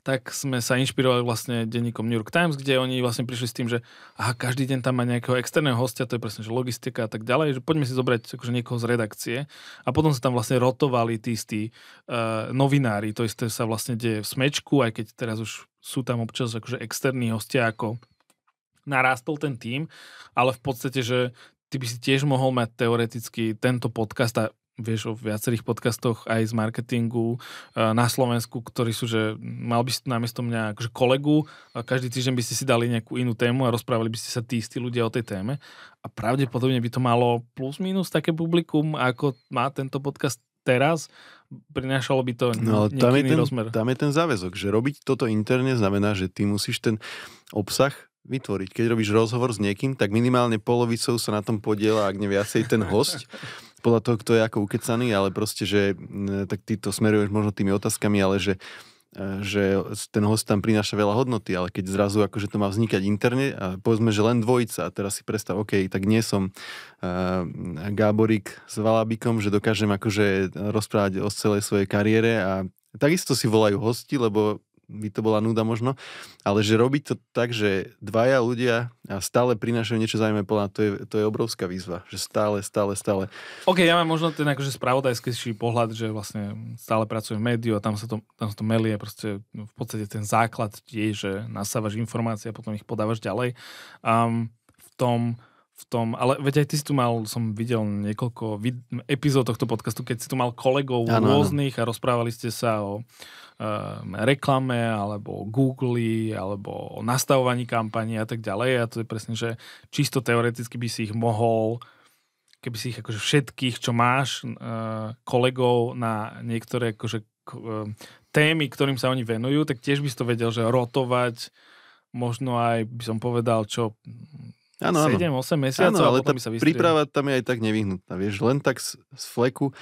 [SPEAKER 2] tak sme sa inšpirovali vlastne denníkom New York Times, kde oni vlastne prišli s tým, že aha, každý deň tam má nejakého externého hostia, to je presne, že logistika a tak ďalej, že poďme si zobrať akože niekoho z redakcie. A potom sa tam vlastne rotovali tí istí uh, novinári, to isté sa vlastne deje v Smečku, aj keď teraz už sú tam občas akože externí hostia, ako narástol ten tým, ale v podstate, že ty by si tiež mohol mať teoreticky tento podcast a vieš o viacerých podcastoch aj z marketingu eh, na Slovensku, ktorí sú, že mal by si namiesto mňa akože kolegu a každý týždeň by ste si dali nejakú inú tému a rozprávali by ste sa tí istí ľudia o tej téme a pravdepodobne by to malo plus minus také publikum, ako má tento podcast teraz, prinášalo by to
[SPEAKER 1] no, tam je ten,
[SPEAKER 2] rozmer.
[SPEAKER 1] Tam je ten záväzok, že robiť toto interne znamená, že ty musíš ten obsah vytvoriť. Keď robíš rozhovor s niekým, tak minimálne polovicou sa na tom podiela, ak ne viacej ten host. podľa toho, kto je ako ukecaný, ale proste, že tak ty to smeruješ možno tými otázkami, ale že e, že ten host tam prináša veľa hodnoty, ale keď zrazu akože to má vznikať interne a povedzme, že len dvojica a teraz si predstav, OK, tak nie som uh, Gáborík s Valabikom, že dokážem akože rozprávať o celej svojej kariére a takisto si volajú hosti, lebo by to bola nuda možno, ale že robiť to tak, že dvaja ľudia a stále prinášajú niečo zaujímavé, to je, to je obrovská výzva, že stále, stále, stále.
[SPEAKER 2] OK, ja mám možno ten akože spravodajský pohľad, že vlastne stále pracujem v médiu a tam sa to, tam sa to melie, proste v podstate ten základ je, že nasávaš informácie a potom ich podávaš ďalej. Um, v tom, v tom, ale veď aj ty si tu mal, som videl niekoľko vid- epizód tohto podcastu, keď si tu mal kolegov ano, rôznych ano. a rozprávali ste sa o Ehm, reklame, alebo Google, alebo o nastavovaní kampani a tak ďalej. A to je presne, že čisto teoreticky by si ich mohol keby si ich akože všetkých, čo máš, uh, kolegov na niektoré akože, uh, témy, ktorým sa oni venujú, tak tiež by si to vedel, že rotovať možno aj, by som povedal, čo Ano, 7-8 mesiacov.
[SPEAKER 1] Áno, ale tá sa príprava tam je aj tak nevyhnutná. Vieš, len tak z, z fleku.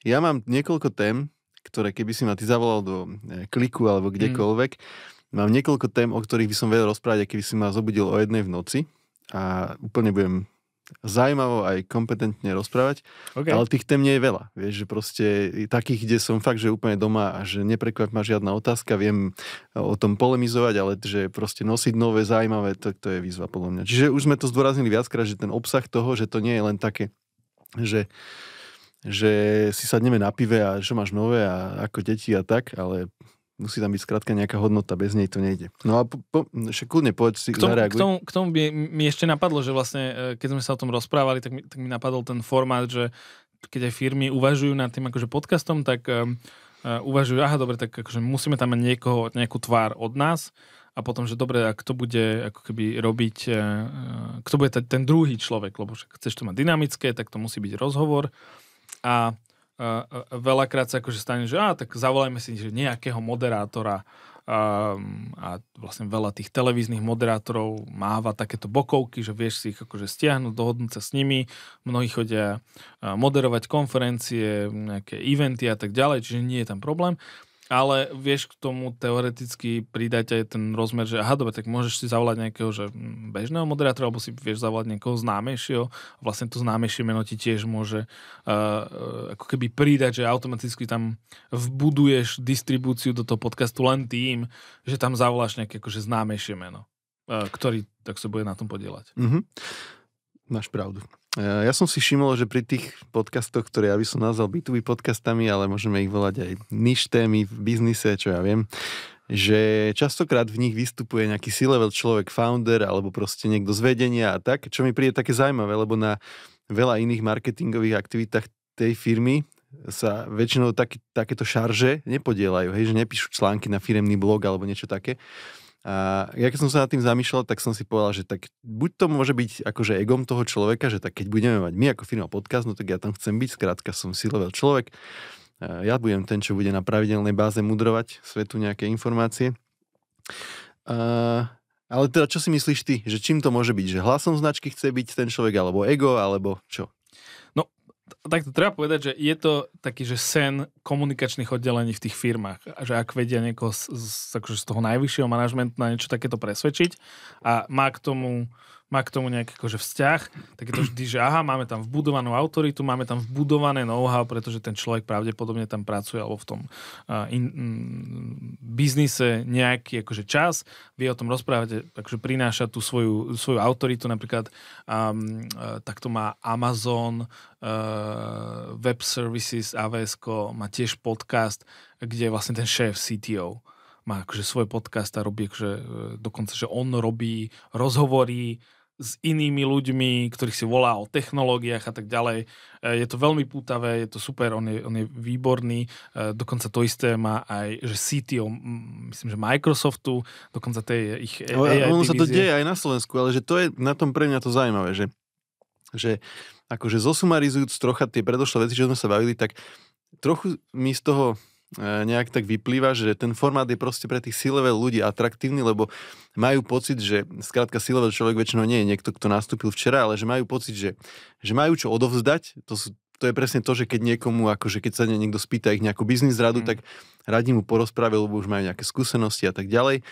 [SPEAKER 1] Ja mám niekoľko tém, ktoré keby si ma ty zavolal do e, kliku alebo mm. kdekoľvek, mm. mám niekoľko tém, o ktorých by som vedel rozprávať, keby si ma zobudil o jednej v noci a úplne budem zaujímavo aj kompetentne rozprávať, okay. ale tých tém nie je veľa. Vieš, že proste takých, kde som fakt, že úplne doma a že neprekvap ma žiadna otázka, viem o tom polemizovať, ale že proste nosiť nové, zaujímavé, to, to je výzva podľa mňa. Čiže už sme to zdôraznili viackrát, že ten obsah toho, že to nie je len také, že že si sadneme na pive a čo máš nové a ako deti a tak, ale musí tam byť skrátka nejaká hodnota, bez nej to nejde. No a po, po, však kľudne povedz si,
[SPEAKER 2] k tomu, k tomu, k tomu by mi ešte napadlo, že vlastne, e, keď sme sa o tom rozprávali, tak mi, tak mi napadol ten formát, že keď aj firmy uvažujú nad tým akože podcastom, tak um, uh, uvažujú, aha, dobre, tak akože musíme tam mať niekoho, nejakú tvár od nás. A potom, že dobre, a kto bude ako keby robiť, kto bude ten druhý človek, lebo chceš to mať dynamické, tak to musí byť rozhovor. A uh, veľakrát sa akože stane, že á, tak zavolajme si že nejakého moderátora. Um, a vlastne veľa tých televíznych moderátorov máva takéto bokovky, že vieš si ich akože stiahnuť, dohodnúť sa s nimi, mnohí chodia moderovať konferencie, nejaké eventy a tak ďalej, čiže nie je tam problém ale vieš k tomu teoreticky pridať aj ten rozmer, že aha, dobre, tak môžeš si zavolať nejakého že mm, bežného moderátora, alebo si vieš zavolať niekoho známejšieho. Vlastne to známejšie meno ti tiež môže uh, ako keby pridať, že automaticky tam vbuduješ distribúciu do toho podcastu len tým, že tam zavoláš nejaké akože známejšie meno, uh, ktorý tak sa bude na tom podielať.
[SPEAKER 1] Mm-hmm. Máš pravdu. E, ja som si všimol, že pri tých podcastoch, ktoré ja by som nazval B2B podcastami, ale môžeme ich volať aj niž témy v biznise, čo ja viem, že častokrát v nich vystupuje nejaký C-level človek, founder alebo proste niekto z vedenia a tak, čo mi príde také zaujímavé, lebo na veľa iných marketingových aktivitách tej firmy sa väčšinou tak, takéto šarže nepodielajú, hej, že nepíšu články na firemný blog alebo niečo také. A ja keď som sa nad tým zamýšľal, tak som si povedal, že tak buď to môže byť akože egom toho človeka, že tak keď budeme mať my ako firma podcast, no tak ja tam chcem byť, skrátka som si level človek, ja budem ten, čo bude na pravidelnej báze mudrovať svetu nejaké informácie. A, ale teda čo si myslíš ty, že čím to môže byť? Že hlasom značky chce byť ten človek, alebo ego, alebo čo?
[SPEAKER 2] Tak to treba povedať, že je to taký, že sen komunikačných oddelení v tých firmách. Že ak vedia niekoho z, z, akože z toho najvyššieho manažmentu na niečo takéto presvedčiť a má k tomu má k tomu nejaký akože vzťah, tak je to vždy, že aha, máme tam vbudovanú autoritu, máme tam vbudované know-how, pretože ten človek pravdepodobne tam pracuje alebo v tom uh, in, um, biznise nejaký akože čas, vie o tom rozprávať, takže prináša tú svoju, svoju autoritu, napríklad um, uh, takto má Amazon, uh, Web Services, AWS, má tiež podcast, kde je vlastne ten šéf CTO má akože svoj podcast a robí akože, dokonca, že on robí rozhovory s inými ľuďmi, ktorých si volá o technológiách a tak ďalej. E, je to veľmi pútavé, je to super, on je, on je výborný. E, dokonca to isté má aj, že CTO, myslím, že Microsoftu, dokonca tej ich
[SPEAKER 1] no, AI Ono sa to deje aj na Slovensku, ale že to je na tom pre mňa to zaujímavé, že, že akože zosumarizujúc trocha tie predošlé veci, čo sme sa bavili, tak trochu mi z toho nejak tak vyplýva, že ten formát je proste pre tých C-level ľudí atraktívny, lebo majú pocit, že skrátka C-level človek väčšinou nie je niekto, kto nastúpil včera, ale že majú pocit, že, že majú čo odovzdať. To, sú, to je presne to, že keď niekomu, akože keď sa niekto spýta ich nejakú biznis radu, mm. tak radí mu porozprávať, lebo už majú nejaké skúsenosti a tak ďalej.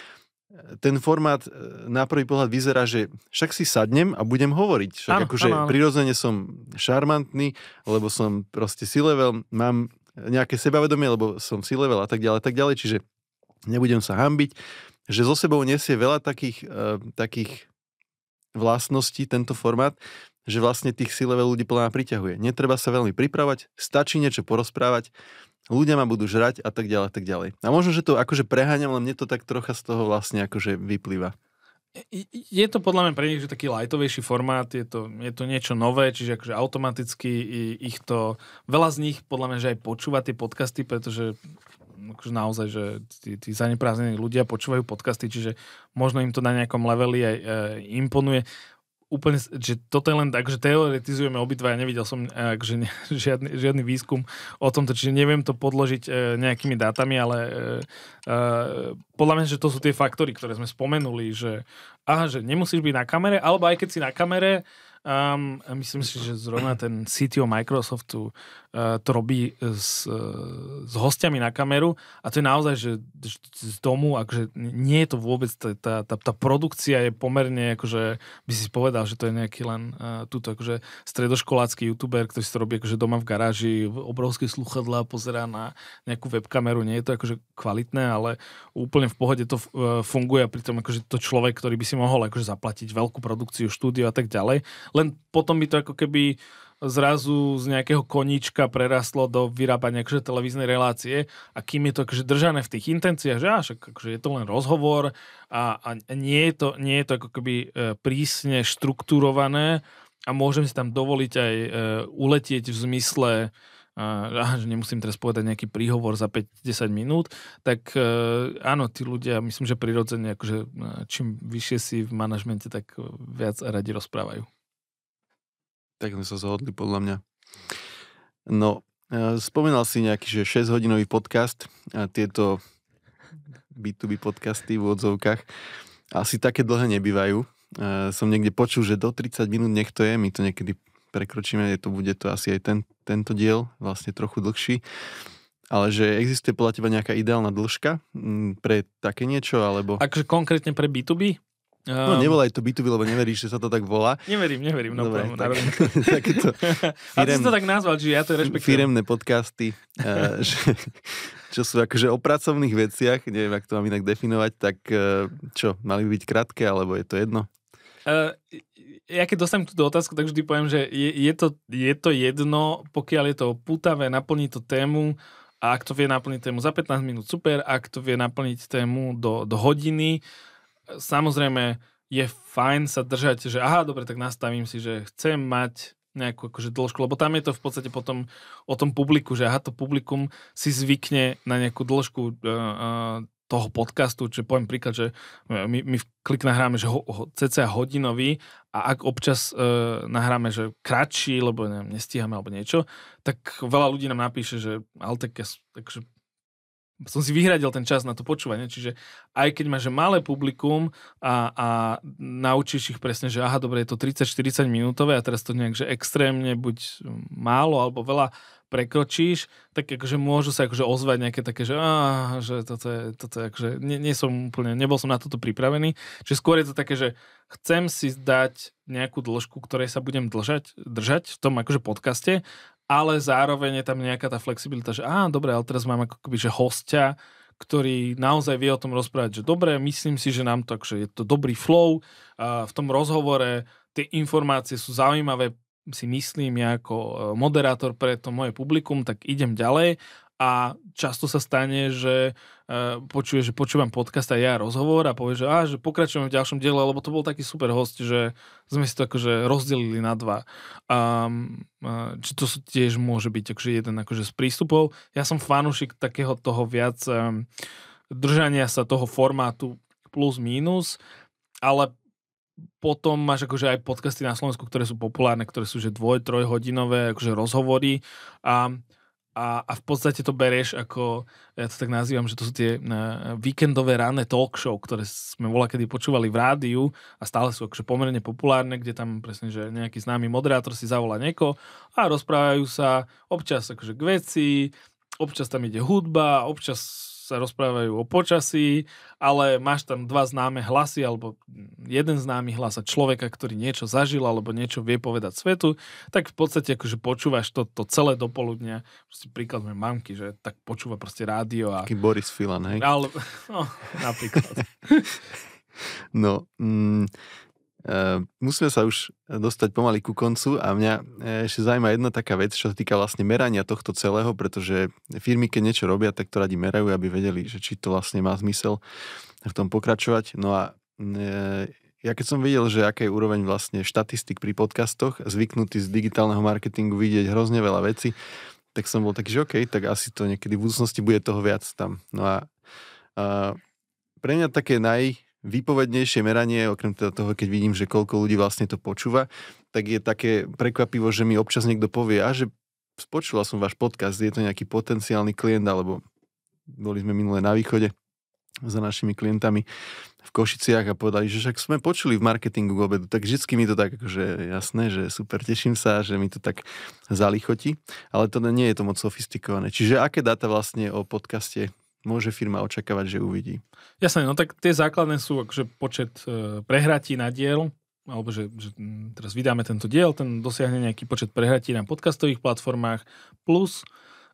[SPEAKER 1] Ten formát e, na prvý pohľad vyzerá, že však si sadnem a budem hovoriť. Však ano, akože ano, ano. prirodzene som šarmantný, lebo som proste C-level, mám nejaké sebavedomie, lebo som si level a tak ďalej, tak ďalej, čiže nebudem sa hambiť, že zo sebou nesie veľa takých, uh, takých vlastností tento formát, že vlastne tých si level ľudí plná priťahuje. Netreba sa veľmi pripravať, stačí niečo porozprávať, ľudia ma budú žrať a tak ďalej, tak ďalej. A možno, že to akože preháňam, len mne to tak trocha z toho vlastne akože vyplýva.
[SPEAKER 2] Je to podľa mňa pre nich že taký lightovejší formát, je to, je to niečo nové, čiže akože automaticky ich to, veľa z nich podľa mňa, že aj počúva tie podcasty, pretože akože naozaj, že tí, tí zaneprázdnení ľudia počúvajú podcasty, čiže možno im to na nejakom leveli aj e, imponuje úplne, že toto je len tak, že teoretizujeme obidva, ja nevidel som akože ne, žiadny, žiadny výskum o tomto, čiže neviem to podložiť e, nejakými dátami, ale e, e, podľa mňa, že to sú tie faktory, ktoré sme spomenuli, že aha, že nemusíš byť na kamere, alebo aj keď si na kamere, Um, myslím si, že zrovna ten CTO Microsoftu to robí s, uh, s hostiami na kameru. A to je naozaj, že z domu, akože nie je to vôbec, tá, tá, tá produkcia je pomerne, akože by si povedal, že to je nejaký len uh, túto akože stredoškolácky youtuber, ktorý si to robí akože doma v garáži, obrovské sluchadla, pozerá na nejakú webkameru, nie je to akože kvalitné, ale úplne v pohode to uh, funguje a pritom akože to človek, ktorý by si mohol akože zaplatiť veľkú produkciu, štúdio a tak ďalej. Len potom by to ako keby zrazu z nejakého koníčka prerastlo do vyrábania akože televíznej relácie a kým je to akože držané v tých intenciách, že až, akože je to len rozhovor a, a nie, je to, nie je to ako keby e, prísne štruktúrované a môžem si tam dovoliť aj e, uletieť v zmysle a, že nemusím teraz povedať nejaký príhovor za 5-10 minút, tak e, áno, tí ľudia, myslím, že prirodzene, akože čím vyššie si v manažmente, tak viac radi rozprávajú.
[SPEAKER 1] Tak sme sa zhodli podľa mňa. No, e, spomínal si nejaký, že 6-hodinový podcast a tieto B2B podcasty v odzovkách asi také dlhé nebývajú. E, som niekde počul, že do 30 minút nech to je, my to niekedy prekročíme, je to, bude to asi aj ten, tento diel, vlastne trochu dlhší. Ale že existuje podľa teba nejaká ideálna dĺžka pre také niečo, alebo...
[SPEAKER 2] Akože konkrétne pre B2B?
[SPEAKER 1] No nevolaj to B2B, lebo neveríš, že sa to tak volá.
[SPEAKER 2] Neverím, neverím. No, Dobre,
[SPEAKER 1] tak, takéto
[SPEAKER 2] firem, A ty si to tak nazval, že ja to rešpektujem.
[SPEAKER 1] Firemné podcasty, uh, že, čo sú akože o pracovných veciach, neviem, ako to mám inak definovať, tak uh, čo, mali by byť krátke, alebo je to jedno? Uh,
[SPEAKER 2] ja keď dostanem túto otázku, tak vždy poviem, že je, je, to, je to jedno, pokiaľ je to putavé, naplní to tému, a ak to vie naplniť tému za 15 minút, super. Ak to vie naplniť tému do, do hodiny, samozrejme je fajn sa držať, že aha, dobre, tak nastavím si, že chcem mať nejakú akože dĺžku, lebo tam je to v podstate potom o tom publiku, že aha, to publikum si zvykne na nejakú dĺžku uh, uh, toho podcastu, čiže poviem príklad, že my, my klik nahráme, že ho, ho, cca hodinový a ak občas uh, nahráme, že kratší, lebo neviem, nestíhame alebo niečo, tak veľa ľudí nám napíše, že ale tak ja, takže som si vyhradil ten čas na to počúvanie, čiže aj keď máš malé publikum a, a naučíš ich presne, že aha, dobre, je to 30-40 minútové a teraz to nejak, že extrémne buď málo alebo veľa prekročíš, tak akože môžu sa akože ozvať nejaké také, že, á, že toto je, toto je akože, nie, nie som úplne, nebol som na toto pripravený. Čiže skôr je to také, že chcem si dať nejakú dĺžku, ktorej sa budem držať, držať v tom akože podcaste, ale zároveň je tam nejaká tá flexibilita, že á, dobre, ale teraz mám ako keby, že hostia, ktorý naozaj vie o tom rozprávať, že dobre, myslím si, že nám to, akože je to dobrý flow, a v tom rozhovore tie informácie sú zaujímavé si myslím ja ako e, moderátor pre to moje publikum, tak idem ďalej a často sa stane, že uh, počuje, že počúvam podcast a ja rozhovor a povie, že, á, že pokračujeme v ďalšom diele, lebo to bol taký super host, že sme si to akože rozdelili na dva. Um, či to tiež môže byť akože jeden akože z prístupov. Ja som fanúšik takého toho viac um, držania sa toho formátu plus minus, ale potom máš akože aj podcasty na Slovensku, ktoré sú populárne, ktoré sú že dvoj, trojhodinové akože rozhovory a, a, a v podstate to bereš ako, ja to tak nazývam, že to sú tie uh, víkendové ranné talk show, ktoré sme voľa kedy počúvali v rádiu a stále sú akože pomerne populárne, kde tam presne, že nejaký známy moderátor si zavolá nieko a rozprávajú sa občas akože k veci, občas tam ide hudba, občas sa rozprávajú o počasí, ale máš tam dva známe hlasy alebo jeden známy hlas a človeka, ktorý niečo zažil alebo niečo vie povedať svetu, tak v podstate akože počúvaš to, to celé dopoludnia. Proste príklad mojej mamky, že tak počúva proste rádio. A...
[SPEAKER 1] Taký Boris Filan, hej?
[SPEAKER 2] Ale, no, napríklad.
[SPEAKER 1] no, mm, musíme sa už dostať pomaly ku koncu a mňa uh, ešte zaujíma jedna taká vec, čo sa týka vlastne merania tohto celého, pretože firmy, keď niečo robia, tak to radi merajú, aby vedeli, že či to vlastne má zmysel v tom pokračovať. No a uh, ja keď som videl, že aká je úroveň vlastne štatistik pri podcastoch, zvyknutý z digitálneho marketingu vidieť hrozne veľa veci, tak som bol taký, že OK, tak asi to niekedy v budúcnosti bude toho viac tam. No a, a pre mňa také naj, výpovednejšie meranie, okrem teda toho, keď vidím, že koľko ľudí vlastne to počúva, tak je také prekvapivo, že mi občas niekto povie, a že spočula som váš podcast, je to nejaký potenciálny klient, alebo boli sme minulé na východe za našimi klientami v Košiciach a povedali, že však sme počuli v marketingu k obedu, tak vždycky mi to tak akože jasné, že super, teším sa, že mi to tak zalichotí, ale to nie je to moc sofistikované. Čiže aké dáta vlastne o podcaste môže firma očakávať, že uvidí?
[SPEAKER 2] Jasné, no tak tie základné sú akože počet e, prehratí na diel, alebo že, že teraz vydáme tento diel, ten dosiahne nejaký počet prehratí na podcastových platformách, plus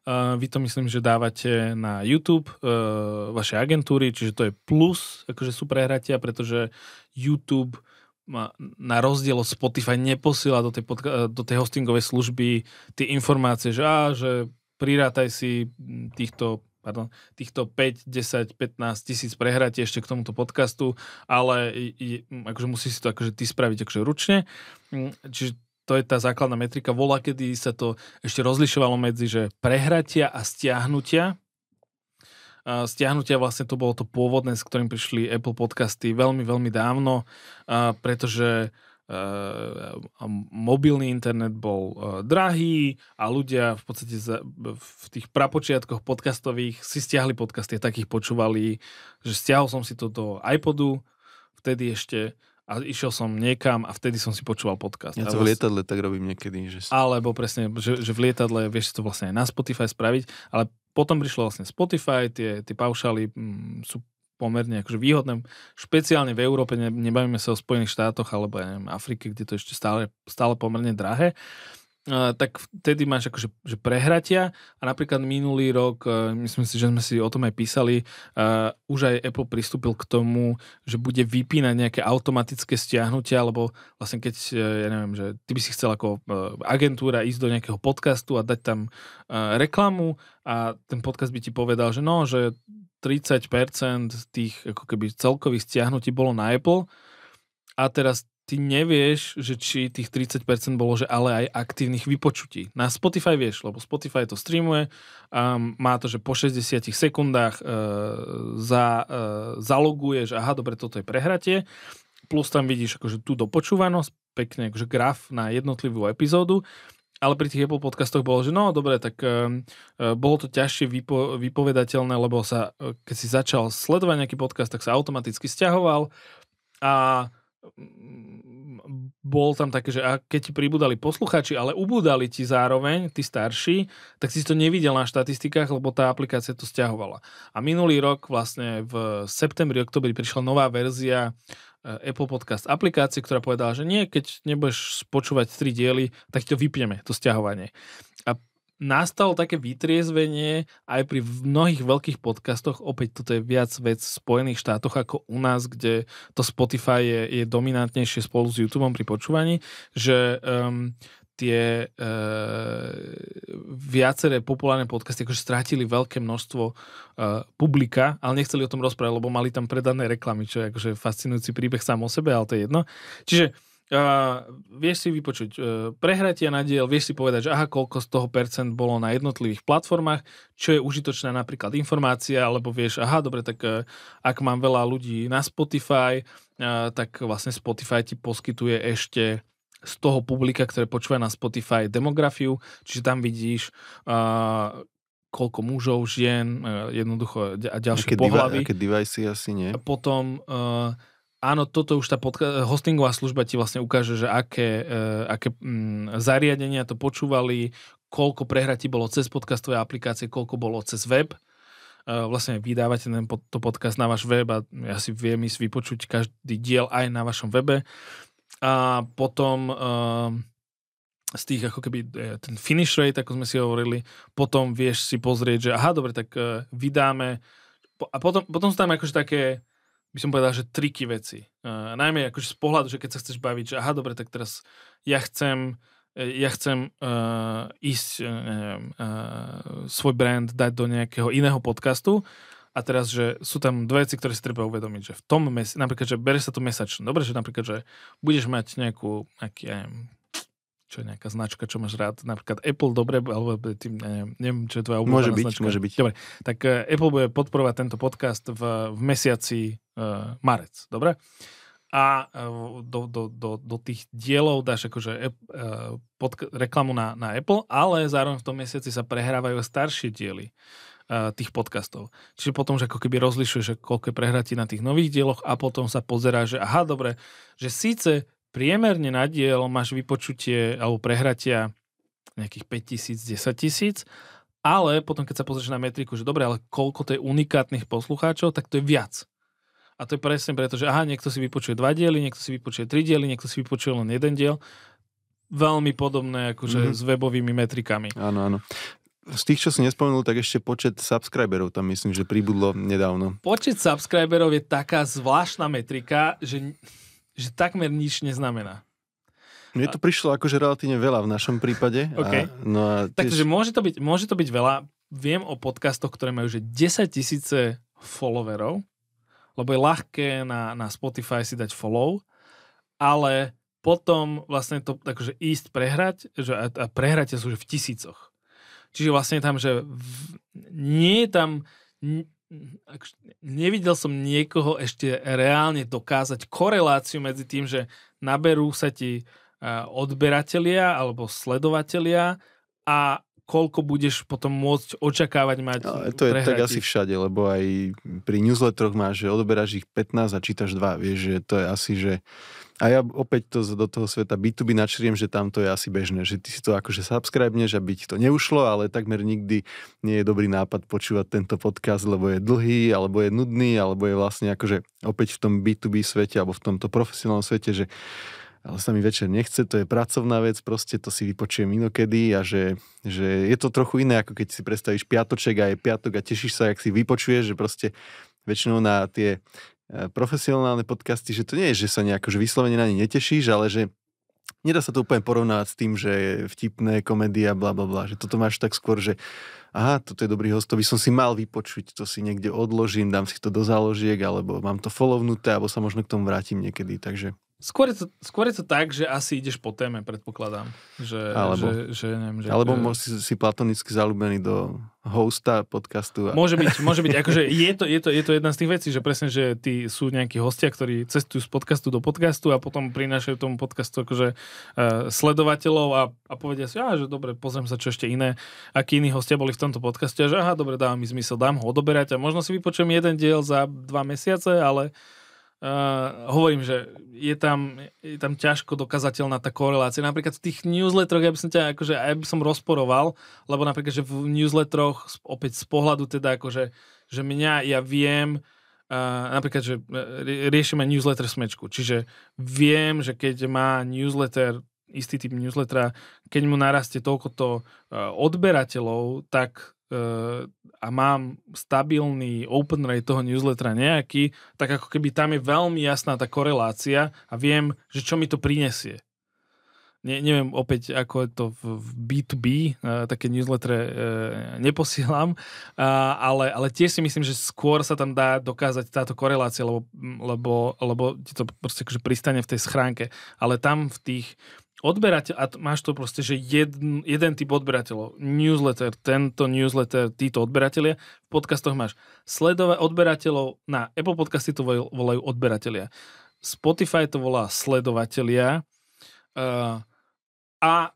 [SPEAKER 2] uh, vy to myslím, že dávate na YouTube uh, vaše agentúry, čiže to je plus, akože sú prehratia, pretože YouTube ma, na rozdiel od Spotify neposiela do tej, podca- do tej hostingovej služby tie informácie, že, á, že prirátaj si týchto pardon, týchto 5, 10, 15 tisíc prehratí ešte k tomuto podcastu, ale i, akože musí si to akože ty spraviť akože ručne. Mm, čiže to je tá základná metrika. Vola, kedy sa to ešte rozlišovalo medzi že prehratia a stiahnutia. Stiahnutia vlastne to bolo to pôvodné, s ktorým prišli Apple podcasty veľmi, veľmi dávno, pretože mobilný internet bol drahý a ľudia v podstate v tých prapočiatkoch podcastových si stiahli podcasty a takých počúvali, že stiahol som si to do iPodu, vtedy ešte a išiel som niekam a vtedy som si počúval podcast.
[SPEAKER 1] Ja to v lietadle tak robím niekedy. Že...
[SPEAKER 2] Alebo presne, že, že v lietadle vieš si to vlastne aj na Spotify spraviť, ale potom prišlo vlastne Spotify, tie, tie paušály mm, sú pomerne akože výhodné, špeciálne v Európe, ne, nebavíme sa o Spojených štátoch alebo ja neviem, Afrike, kde to ešte stále, stále pomerne drahé, tak vtedy máš akože že prehratia a napríklad minulý rok, myslím si, že sme si o tom aj písali, uh, už aj Apple pristúpil k tomu, že bude vypínať nejaké automatické stiahnutia, lebo vlastne keď, uh, ja neviem, že ty by si chcel ako uh, agentúra ísť do nejakého podcastu a dať tam uh, reklamu a ten podcast by ti povedal, že no, že 30% tých ako keby celkových stiahnutí bolo na Apple a teraz ty nevieš, že či tých 30% bolo, že ale aj aktívnych vypočutí. Na Spotify vieš, lebo Spotify to streamuje, um, má to, že po 60 sekundách uh, za, uh, zaloguje, že aha, dobre, toto je prehratie, plus tam vidíš akože tú dopočúvanosť, pekne akože graf na jednotlivú epizódu. Ale pri tých Apple podcastoch bolo, že no dobre, tak uh, bolo to ťažšie vypo, vypovedateľné, lebo sa, uh, keď si začal sledovať nejaký podcast, tak sa automaticky stiahoval a bol tam také, že a keď ti pribudali posluchači, ale ubudali ti zároveň, tí starší, tak si to nevidel na štatistikách, lebo tá aplikácia to stiahovala. A minulý rok vlastne v septembri, oktobri prišla nová verzia eh, Apple Podcast aplikácie, ktorá povedala, že nie, keď nebudeš počúvať tri diely, tak to vypneme, to stiahovanie. Nastalo také vytriezvenie aj pri mnohých veľkých podcastoch, opäť toto je viac vec v Spojených štátoch ako u nás, kde to Spotify je, je dominantnejšie spolu s YouTube pri počúvaní, že um, tie e, viaceré populárne podcasty akože strátili veľké množstvo e, publika, ale nechceli o tom rozprávať, lebo mali tam predané reklamy, čo je akože fascinujúci príbeh sám o sebe, ale to je jedno. Čiže Uh, vieš si vypočuť uh, prehratia na diel, vieš si povedať, že aha, koľko z toho percent bolo na jednotlivých platformách, čo je užitočná napríklad informácia, alebo vieš, aha, dobre, tak uh, ak mám veľa ľudí na Spotify, uh, tak vlastne Spotify ti poskytuje ešte z toho publika, ktoré počúva na Spotify demografiu, čiže tam vidíš uh, koľko mužov, žien, uh, jednoducho a ďalšie pohľavy.
[SPEAKER 1] Aké device asi nie?
[SPEAKER 2] Potom uh, áno, toto už tá podka- hostingová služba ti vlastne ukáže, že aké, uh, aké mm, zariadenia to počúvali, koľko prehratí bolo cez podcastové aplikácie, koľko bolo cez web. Uh, vlastne vydávate ten pod, to podcast na váš web a ja si viem ísť vypočuť každý diel aj na vašom webe. A potom uh, z tých ako keby ten finish rate, ako sme si hovorili, potom vieš si pozrieť, že aha, dobre, tak uh, vydáme a potom, potom sú tam akože také by som povedal, že triky veci. Uh, najmä akože z pohľadu, že keď sa chceš baviť, že aha, dobre, tak teraz ja chcem e, ja chcem uh, ísť uh, neviem, uh, svoj brand dať do nejakého iného podcastu a teraz, že sú tam dve veci, ktoré si treba uvedomiť, že v tom, mes- napríklad, že bereš sa to mesačne. Dobre, že napríklad, že budeš mať nejakú, nejaký, ja neviem, čo je nejaká značka, čo máš rád, napríklad Apple, dobre, alebo tým, neviem, neviem čo je tvoja
[SPEAKER 1] obľúbená
[SPEAKER 2] značka.
[SPEAKER 1] Môže byť,
[SPEAKER 2] Dobre, tak uh, Apple bude podporovať tento podcast v, v mesiaci uh, marec, dobre? A uh, do, do, do, do tých dielov dáš akože uh, pod, reklamu na, na Apple, ale zároveň v tom mesiaci sa prehrávajú staršie diely uh, tých podcastov. Čiže potom, že ako keby rozlišuješ, že koľko je prehratí na tých nových dieloch a potom sa pozerá, že aha, dobre, že síce priemerne na diel máš vypočutie alebo prehratia nejakých 5 tisíc, 10 tisíc, ale potom keď sa pozrieš na metriku, že dobre, ale koľko to je unikátnych poslucháčov, tak to je viac. A to je presne preto, že aha, niekto si vypočuje dva diely, niekto si vypočuje tri diely, niekto si vypočuje len jeden diel. Veľmi podobné akože mm-hmm. s webovými metrikami.
[SPEAKER 1] Áno, áno. Z tých, čo si nespomenul, tak ešte počet subscriberov tam myslím, že pribudlo nedávno.
[SPEAKER 2] Počet subscriberov je taká zvláštna metrika, že že takmer nič neznamená.
[SPEAKER 1] Mne to prišlo akože relatívne veľa v našom prípade.
[SPEAKER 2] Okay.
[SPEAKER 1] A, no a
[SPEAKER 2] tiež... Takže môže to, byť, môže to byť veľa. Viem o podcastoch, ktoré majú že 10 tisíce followerov, lebo je ľahké na, na Spotify si dať follow, ale potom vlastne to akože ísť prehrať, že a, a prehrať sú že v tisícoch. Čiže vlastne tam, že v, nie je tam nevidel som niekoho ešte reálne dokázať koreláciu medzi tým, že naberú sa ti odberatelia alebo sledovatelia a koľko budeš potom môcť očakávať mať
[SPEAKER 1] no, To je tak asi všade, lebo aj pri newsletteroch máš, že odoberáš ich 15 a čítaš 2. Vieš, že to je asi, že a ja opäť to do toho sveta B2B načriem, že tam to je asi bežné, že ty si to akože subscribeneš, aby ti to neušlo, ale takmer nikdy nie je dobrý nápad počúvať tento podcast, lebo je dlhý, alebo je nudný, alebo je vlastne akože opäť v tom B2B svete, alebo v tomto profesionálnom svete, že ale sa mi večer nechce, to je pracovná vec, proste to si vypočujem inokedy a že, že je to trochu iné, ako keď si predstavíš piatoček a je piatok a tešíš sa, ak si vypočuješ, že proste väčšinou na tie profesionálne podcasty, že to nie je, že sa nejako že vyslovene na ne netešíš, ale že nedá sa to úplne porovnať s tým, že vtipné, komédia, bla bla bla, že toto máš tak skôr, že aha, toto je dobrý host, to by som si mal vypočuť, to si niekde odložím, dám si to do záložiek, alebo mám to follownuté, alebo sa možno k tomu vrátim niekedy, takže
[SPEAKER 2] Skôr je, to, skôr je to tak, že asi ideš po téme, predpokladám. Že,
[SPEAKER 1] alebo,
[SPEAKER 2] že, že, neviem, že,
[SPEAKER 1] alebo si, si platonicky zalúbený do hosta podcastu.
[SPEAKER 2] A... Môže byť, môže byť. Akože je, to, je, to, je to jedna z tých vecí, že presne, že tí sú nejakí hostia, ktorí cestujú z podcastu do podcastu a potom prinášajú tomu podcastu akože uh, sledovateľov a, a povedia si, že dobre, pozriem sa, čo ešte iné, akí iní hostia boli v tomto podcaste a že aha, dobre, dáva mi zmysel, dám ho odoberať a možno si vypočujem jeden diel za dva mesiace, ale Uh, hovorím, že je tam, je tam ťažko dokazateľná tá korelácia. Napríklad v tých newsletteroch, ja by som ťa akože, aj by som rozporoval, lebo napríklad, že v newsletteroch, opäť z pohľadu teda akože, že mňa, ja viem, uh, napríklad, že e, riešime newsletter smečku, čiže viem, že keď má newsletter istý typ newslettera, keď mu narastie toľkoto uh, odberateľov, tak a mám stabilný open rate toho newslettera nejaký, tak ako keby tam je veľmi jasná tá korelácia a viem, že čo mi to prinesie. Ne, neviem opäť, ako je to v B2B, uh, také newslettere uh, neposielam, ale, ale tiež si myslím, že skôr sa tam dá dokázať táto korelácia, lebo, lebo, lebo ti to proste akože pristane v tej schránke. Ale tam v tých odberateľ, a máš to proste, že jeden, jeden typ odberateľov, newsletter, tento newsletter, títo odberatelia, v podcastoch máš sledovať odberateľov, na Apple podcasty to volajú odberatelia, Spotify to volá sledovatelia. Uh, a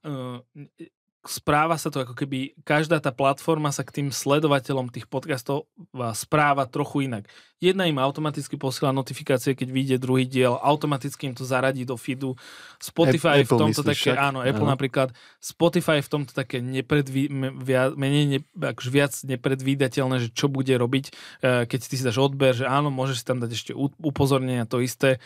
[SPEAKER 2] správa sa to ako keby, každá tá platforma sa k tým sledovateľom tých podcastov správa trochu inak. Jedna im automaticky posiela notifikácie, keď vyjde druhý diel, automaticky im to zaradí do feedu. Spotify Apple, v tomto myslíš, také, však? áno, Apple áno. napríklad, Spotify v tomto také nepredví, viac, menej ne, akože viac nepredvídateľné, že čo bude robiť, e, keď ty si dáš odber, že áno, môžeš si tam dať ešte upozornenia, to isté.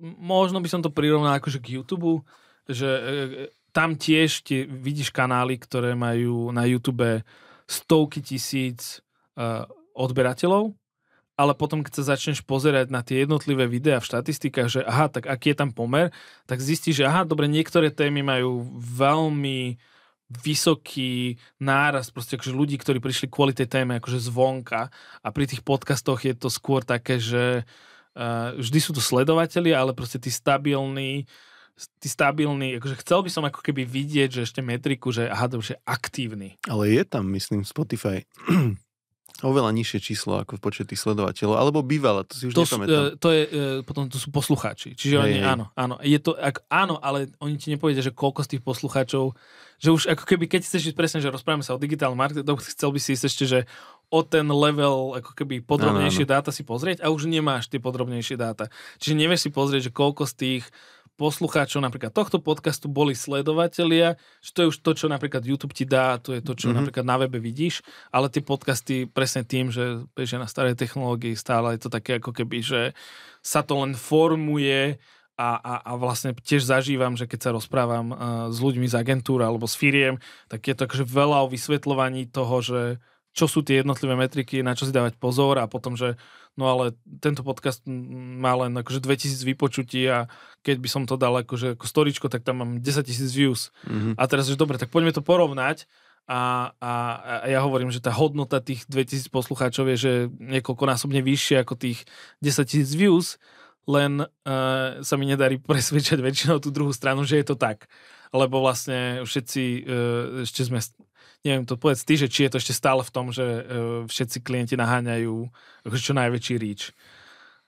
[SPEAKER 2] Možno by som to prirovnal akože k YouTube, že e, tam tiež tie, vidíš kanály, ktoré majú na YouTube stovky tisíc uh, odberateľov, ale potom, keď sa začneš pozerať na tie jednotlivé videá v štatistikách, že aha, tak aký je tam pomer, tak zistíš, že aha, dobre, niektoré témy majú veľmi vysoký náraz proste akože ľudí, ktorí prišli kvôli tej téme akože zvonka a pri tých podcastoch je to skôr také, že uh, vždy sú to sledovatelia, ale proste tí stabilní ty stabilný, akože chcel by som ako keby vidieť, že ešte metriku, že aha, to už je aktívny.
[SPEAKER 1] Ale je tam, myslím, Spotify oveľa nižšie číslo ako v počet tých sledovateľov, alebo bývala, to si už to nepamätám.
[SPEAKER 2] Sú, to je, e, potom to sú poslucháči, čiže hej, oni, hej. áno, áno, je to, ak, áno, ale oni ti nepovedia, že koľko z tých poslucháčov, že už ako keby, keď chceš ísť presne, že rozprávame sa o digitálnom marketingu, chcel by si ísť ešte, že o ten level, ako keby podrobnejšie áno, áno. dáta si pozrieť a už nemáš tie podrobnejšie dáta. Čiže nevieš si pozrieť, že koľko z tých poslucháčov napríklad tohto podcastu boli sledovatelia, že to je už to, čo napríklad YouTube ti dá, to je to, čo mm-hmm. napríklad na webe vidíš, ale tie podcasty presne tým, že bežia na starej technológii stále je to také ako keby, že sa to len formuje a, a, a vlastne tiež zažívam, že keď sa rozprávam uh, s ľuďmi z agentúry alebo s firiem, tak je to akože veľa o vysvetľovaní toho, že čo sú tie jednotlivé metriky, na čo si dávať pozor a potom, že no ale tento podcast má len akože 2000 vypočutí a keď by som to dal akože ako storičko, tak tam mám 10 tisíc views. Mm-hmm. A teraz, že dobre, tak poďme to porovnať a, a, a ja hovorím, že tá hodnota tých 2000 poslucháčov je, že niekoľkonásobne vyššia ako tých 10 tisíc views, len uh, sa mi nedarí presvedčať väčšinou tú druhú stranu, že je to tak. Lebo vlastne všetci uh, ešte sme neviem to povedz ty, že či je to ešte stále v tom, že uh, všetci klienti naháňajú akože čo najväčší reach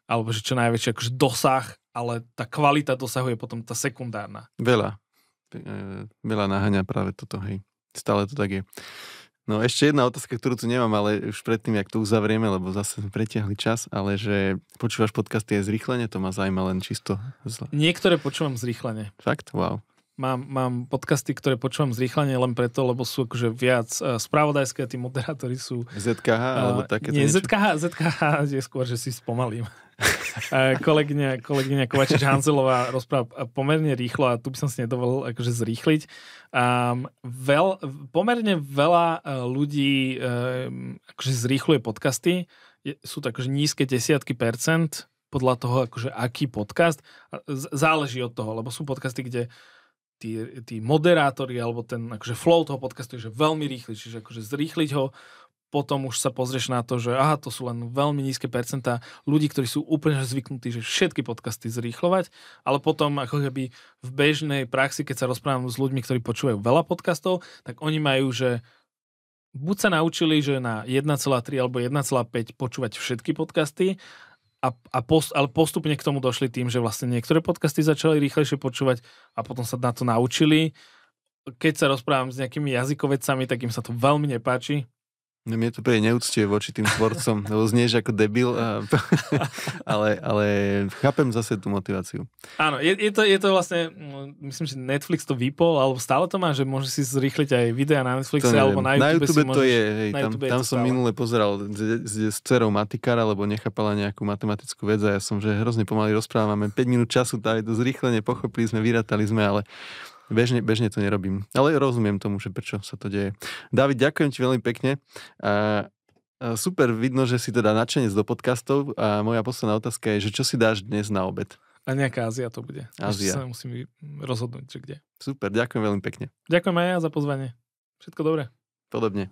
[SPEAKER 2] alebo že čo najväčší akože dosah, ale tá kvalita dosahu je potom tá sekundárna.
[SPEAKER 1] Veľa. E, veľa naháňa práve toto, hej. Stále to tak je. No ešte jedna otázka, ktorú tu nemám, ale už predtým, jak to uzavrieme, lebo zase sme pretiahli čas, ale že počúvaš podcasty aj zrýchlenie, to ma zaujíma len čisto zle.
[SPEAKER 2] Niektoré počúvam zrýchlenie.
[SPEAKER 1] Fakt? Wow.
[SPEAKER 2] Mám, mám podcasty, ktoré počúvam zrýchlenie len preto, lebo sú akože viac uh, spravodajské a tí moderátori sú...
[SPEAKER 1] ZKH uh, alebo také
[SPEAKER 2] Nie, ZKH, ZKH je skôr, že si spomalím. uh, kolegyňa, kolegyňa Kovačič Hanzelová rozpráva pomerne rýchlo a tu by som si nedovolil akože zrýchliť. Um, veľ, pomerne veľa uh, ľudí uh, akože zrýchluje podcasty. Je, sú to akože nízke desiatky percent podľa toho, akože aký podcast. Záleží od toho, lebo sú podcasty, kde tí, tí moderátori alebo ten akože flow toho podcastu je že veľmi rýchly, čiže akože zrýchliť ho, potom už sa pozrieš na to, že aha, to sú len veľmi nízke percentá ľudí, ktorí sú úplne zvyknutí, že všetky podcasty zrýchlovať, ale potom ako keby v bežnej praxi, keď sa rozprávam s ľuďmi, ktorí počúvajú veľa podcastov, tak oni majú, že buď sa naučili, že na 1,3 alebo 1,5 počúvať všetky podcasty a, a post, ale postupne k tomu došli tým, že vlastne niektoré podcasty začali rýchlejšie počúvať a potom sa na to naučili. Keď sa rozprávam s nejakými jazykovecami, tak im sa to veľmi nepáči.
[SPEAKER 1] No mne to príde neúctie voči tým tvorcom, lebo znieš ako debil, a, ale, ale chápem zase tú motiváciu.
[SPEAKER 2] Áno, je, je, to, je to vlastne, mm, myslím, že Netflix to vypol, alebo stále to má, že môže si zrýchliť aj videa na Netflixe, alebo na YouTube,
[SPEAKER 1] na YouTube
[SPEAKER 2] si
[SPEAKER 1] to
[SPEAKER 2] môžeš,
[SPEAKER 1] je, hej, tam,
[SPEAKER 2] YouTube
[SPEAKER 1] tam
[SPEAKER 2] to
[SPEAKER 1] som
[SPEAKER 2] stále.
[SPEAKER 1] minule pozeral s, s, dcerou matikára, lebo nechápala nejakú matematickú vec a ja som, že hrozne pomaly rozprávam, máme 5 minút času, tá je to zrýchlenie, pochopili sme, vyratali sme, ale Bežne, bežne to nerobím. Ale rozumiem tomu, že prečo sa to deje. David, ďakujem ti veľmi pekne. A, a super, vidno, že si teda nadšenec do podcastov a moja posledná otázka je, že čo si dáš dnes na obed?
[SPEAKER 2] A nejaká Ázia to bude.
[SPEAKER 1] Ázia.
[SPEAKER 2] Ešte sa musím rozhodnúť, že kde.
[SPEAKER 1] Super, ďakujem veľmi pekne.
[SPEAKER 2] Ďakujem aj ja za pozvanie. Všetko dobré.
[SPEAKER 1] Podobne.